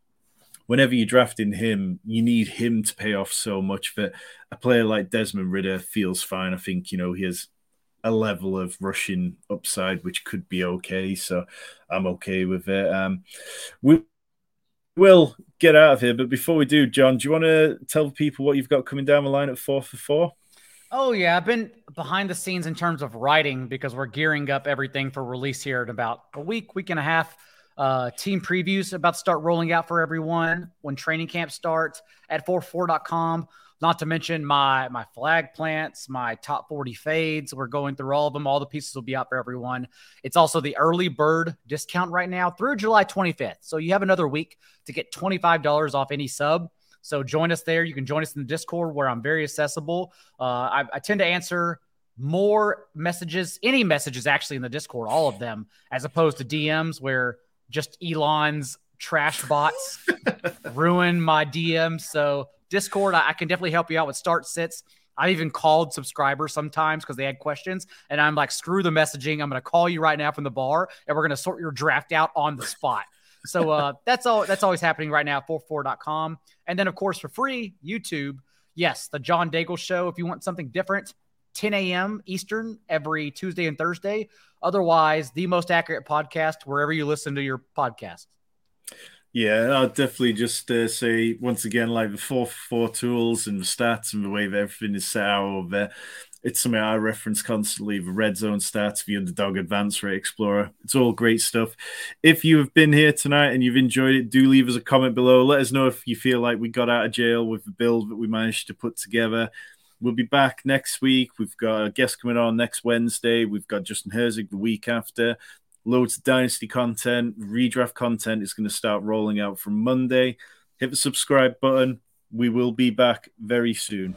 whenever you're drafting him, you need him to pay off so much that a player like Desmond Ridder feels fine. I think, you know, he has a level of rushing upside which could be okay. So I'm okay with it. Um, we will get out of here, but before we do, John, do you want to tell people what you've got coming down the line at four for four? Oh yeah, I've been behind the scenes in terms of writing because we're gearing up everything for release here in about a week, week and a half. Uh, team previews about to start rolling out for everyone when training camp starts at 4for4.com. Not to mention my my flag plants, my top 40 fades. We're going through all of them. All the pieces will be out for everyone. It's also the early bird discount right now through July 25th. So you have another week to get $25 off any sub. So join us there. You can join us in the Discord where I'm very accessible. Uh, I, I tend to answer more messages, any messages actually in the Discord, all of them, as opposed to DMs where just Elon's trash bots ruin my DM. So Discord, I, I, can definitely help you out with start sits. I've even called subscribers sometimes because they had questions, and I'm like, screw the messaging. I'm going to call you right now from the bar, and we're going to sort your draft out on the spot. So uh, that's all. That's always happening right now. 4for4.com, and then of course for free YouTube. Yes, the John Daigle Show. If you want something different, 10 a.m. Eastern every Tuesday and Thursday. Otherwise, the most accurate podcast wherever you listen to your podcast. Yeah, I'll definitely just uh, say once again, like the four four tools and the stats and the way that everything is set out over there. It's something I reference constantly. The red zone stats, the underdog advance rate explorer. It's all great stuff. If you have been here tonight and you've enjoyed it, do leave us a comment below. Let us know if you feel like we got out of jail with the build that we managed to put together. We'll be back next week. We've got a guest coming on next Wednesday. We've got Justin Herzig the week after. Loads of Dynasty content. Redraft content is going to start rolling out from Monday. Hit the subscribe button. We will be back very soon.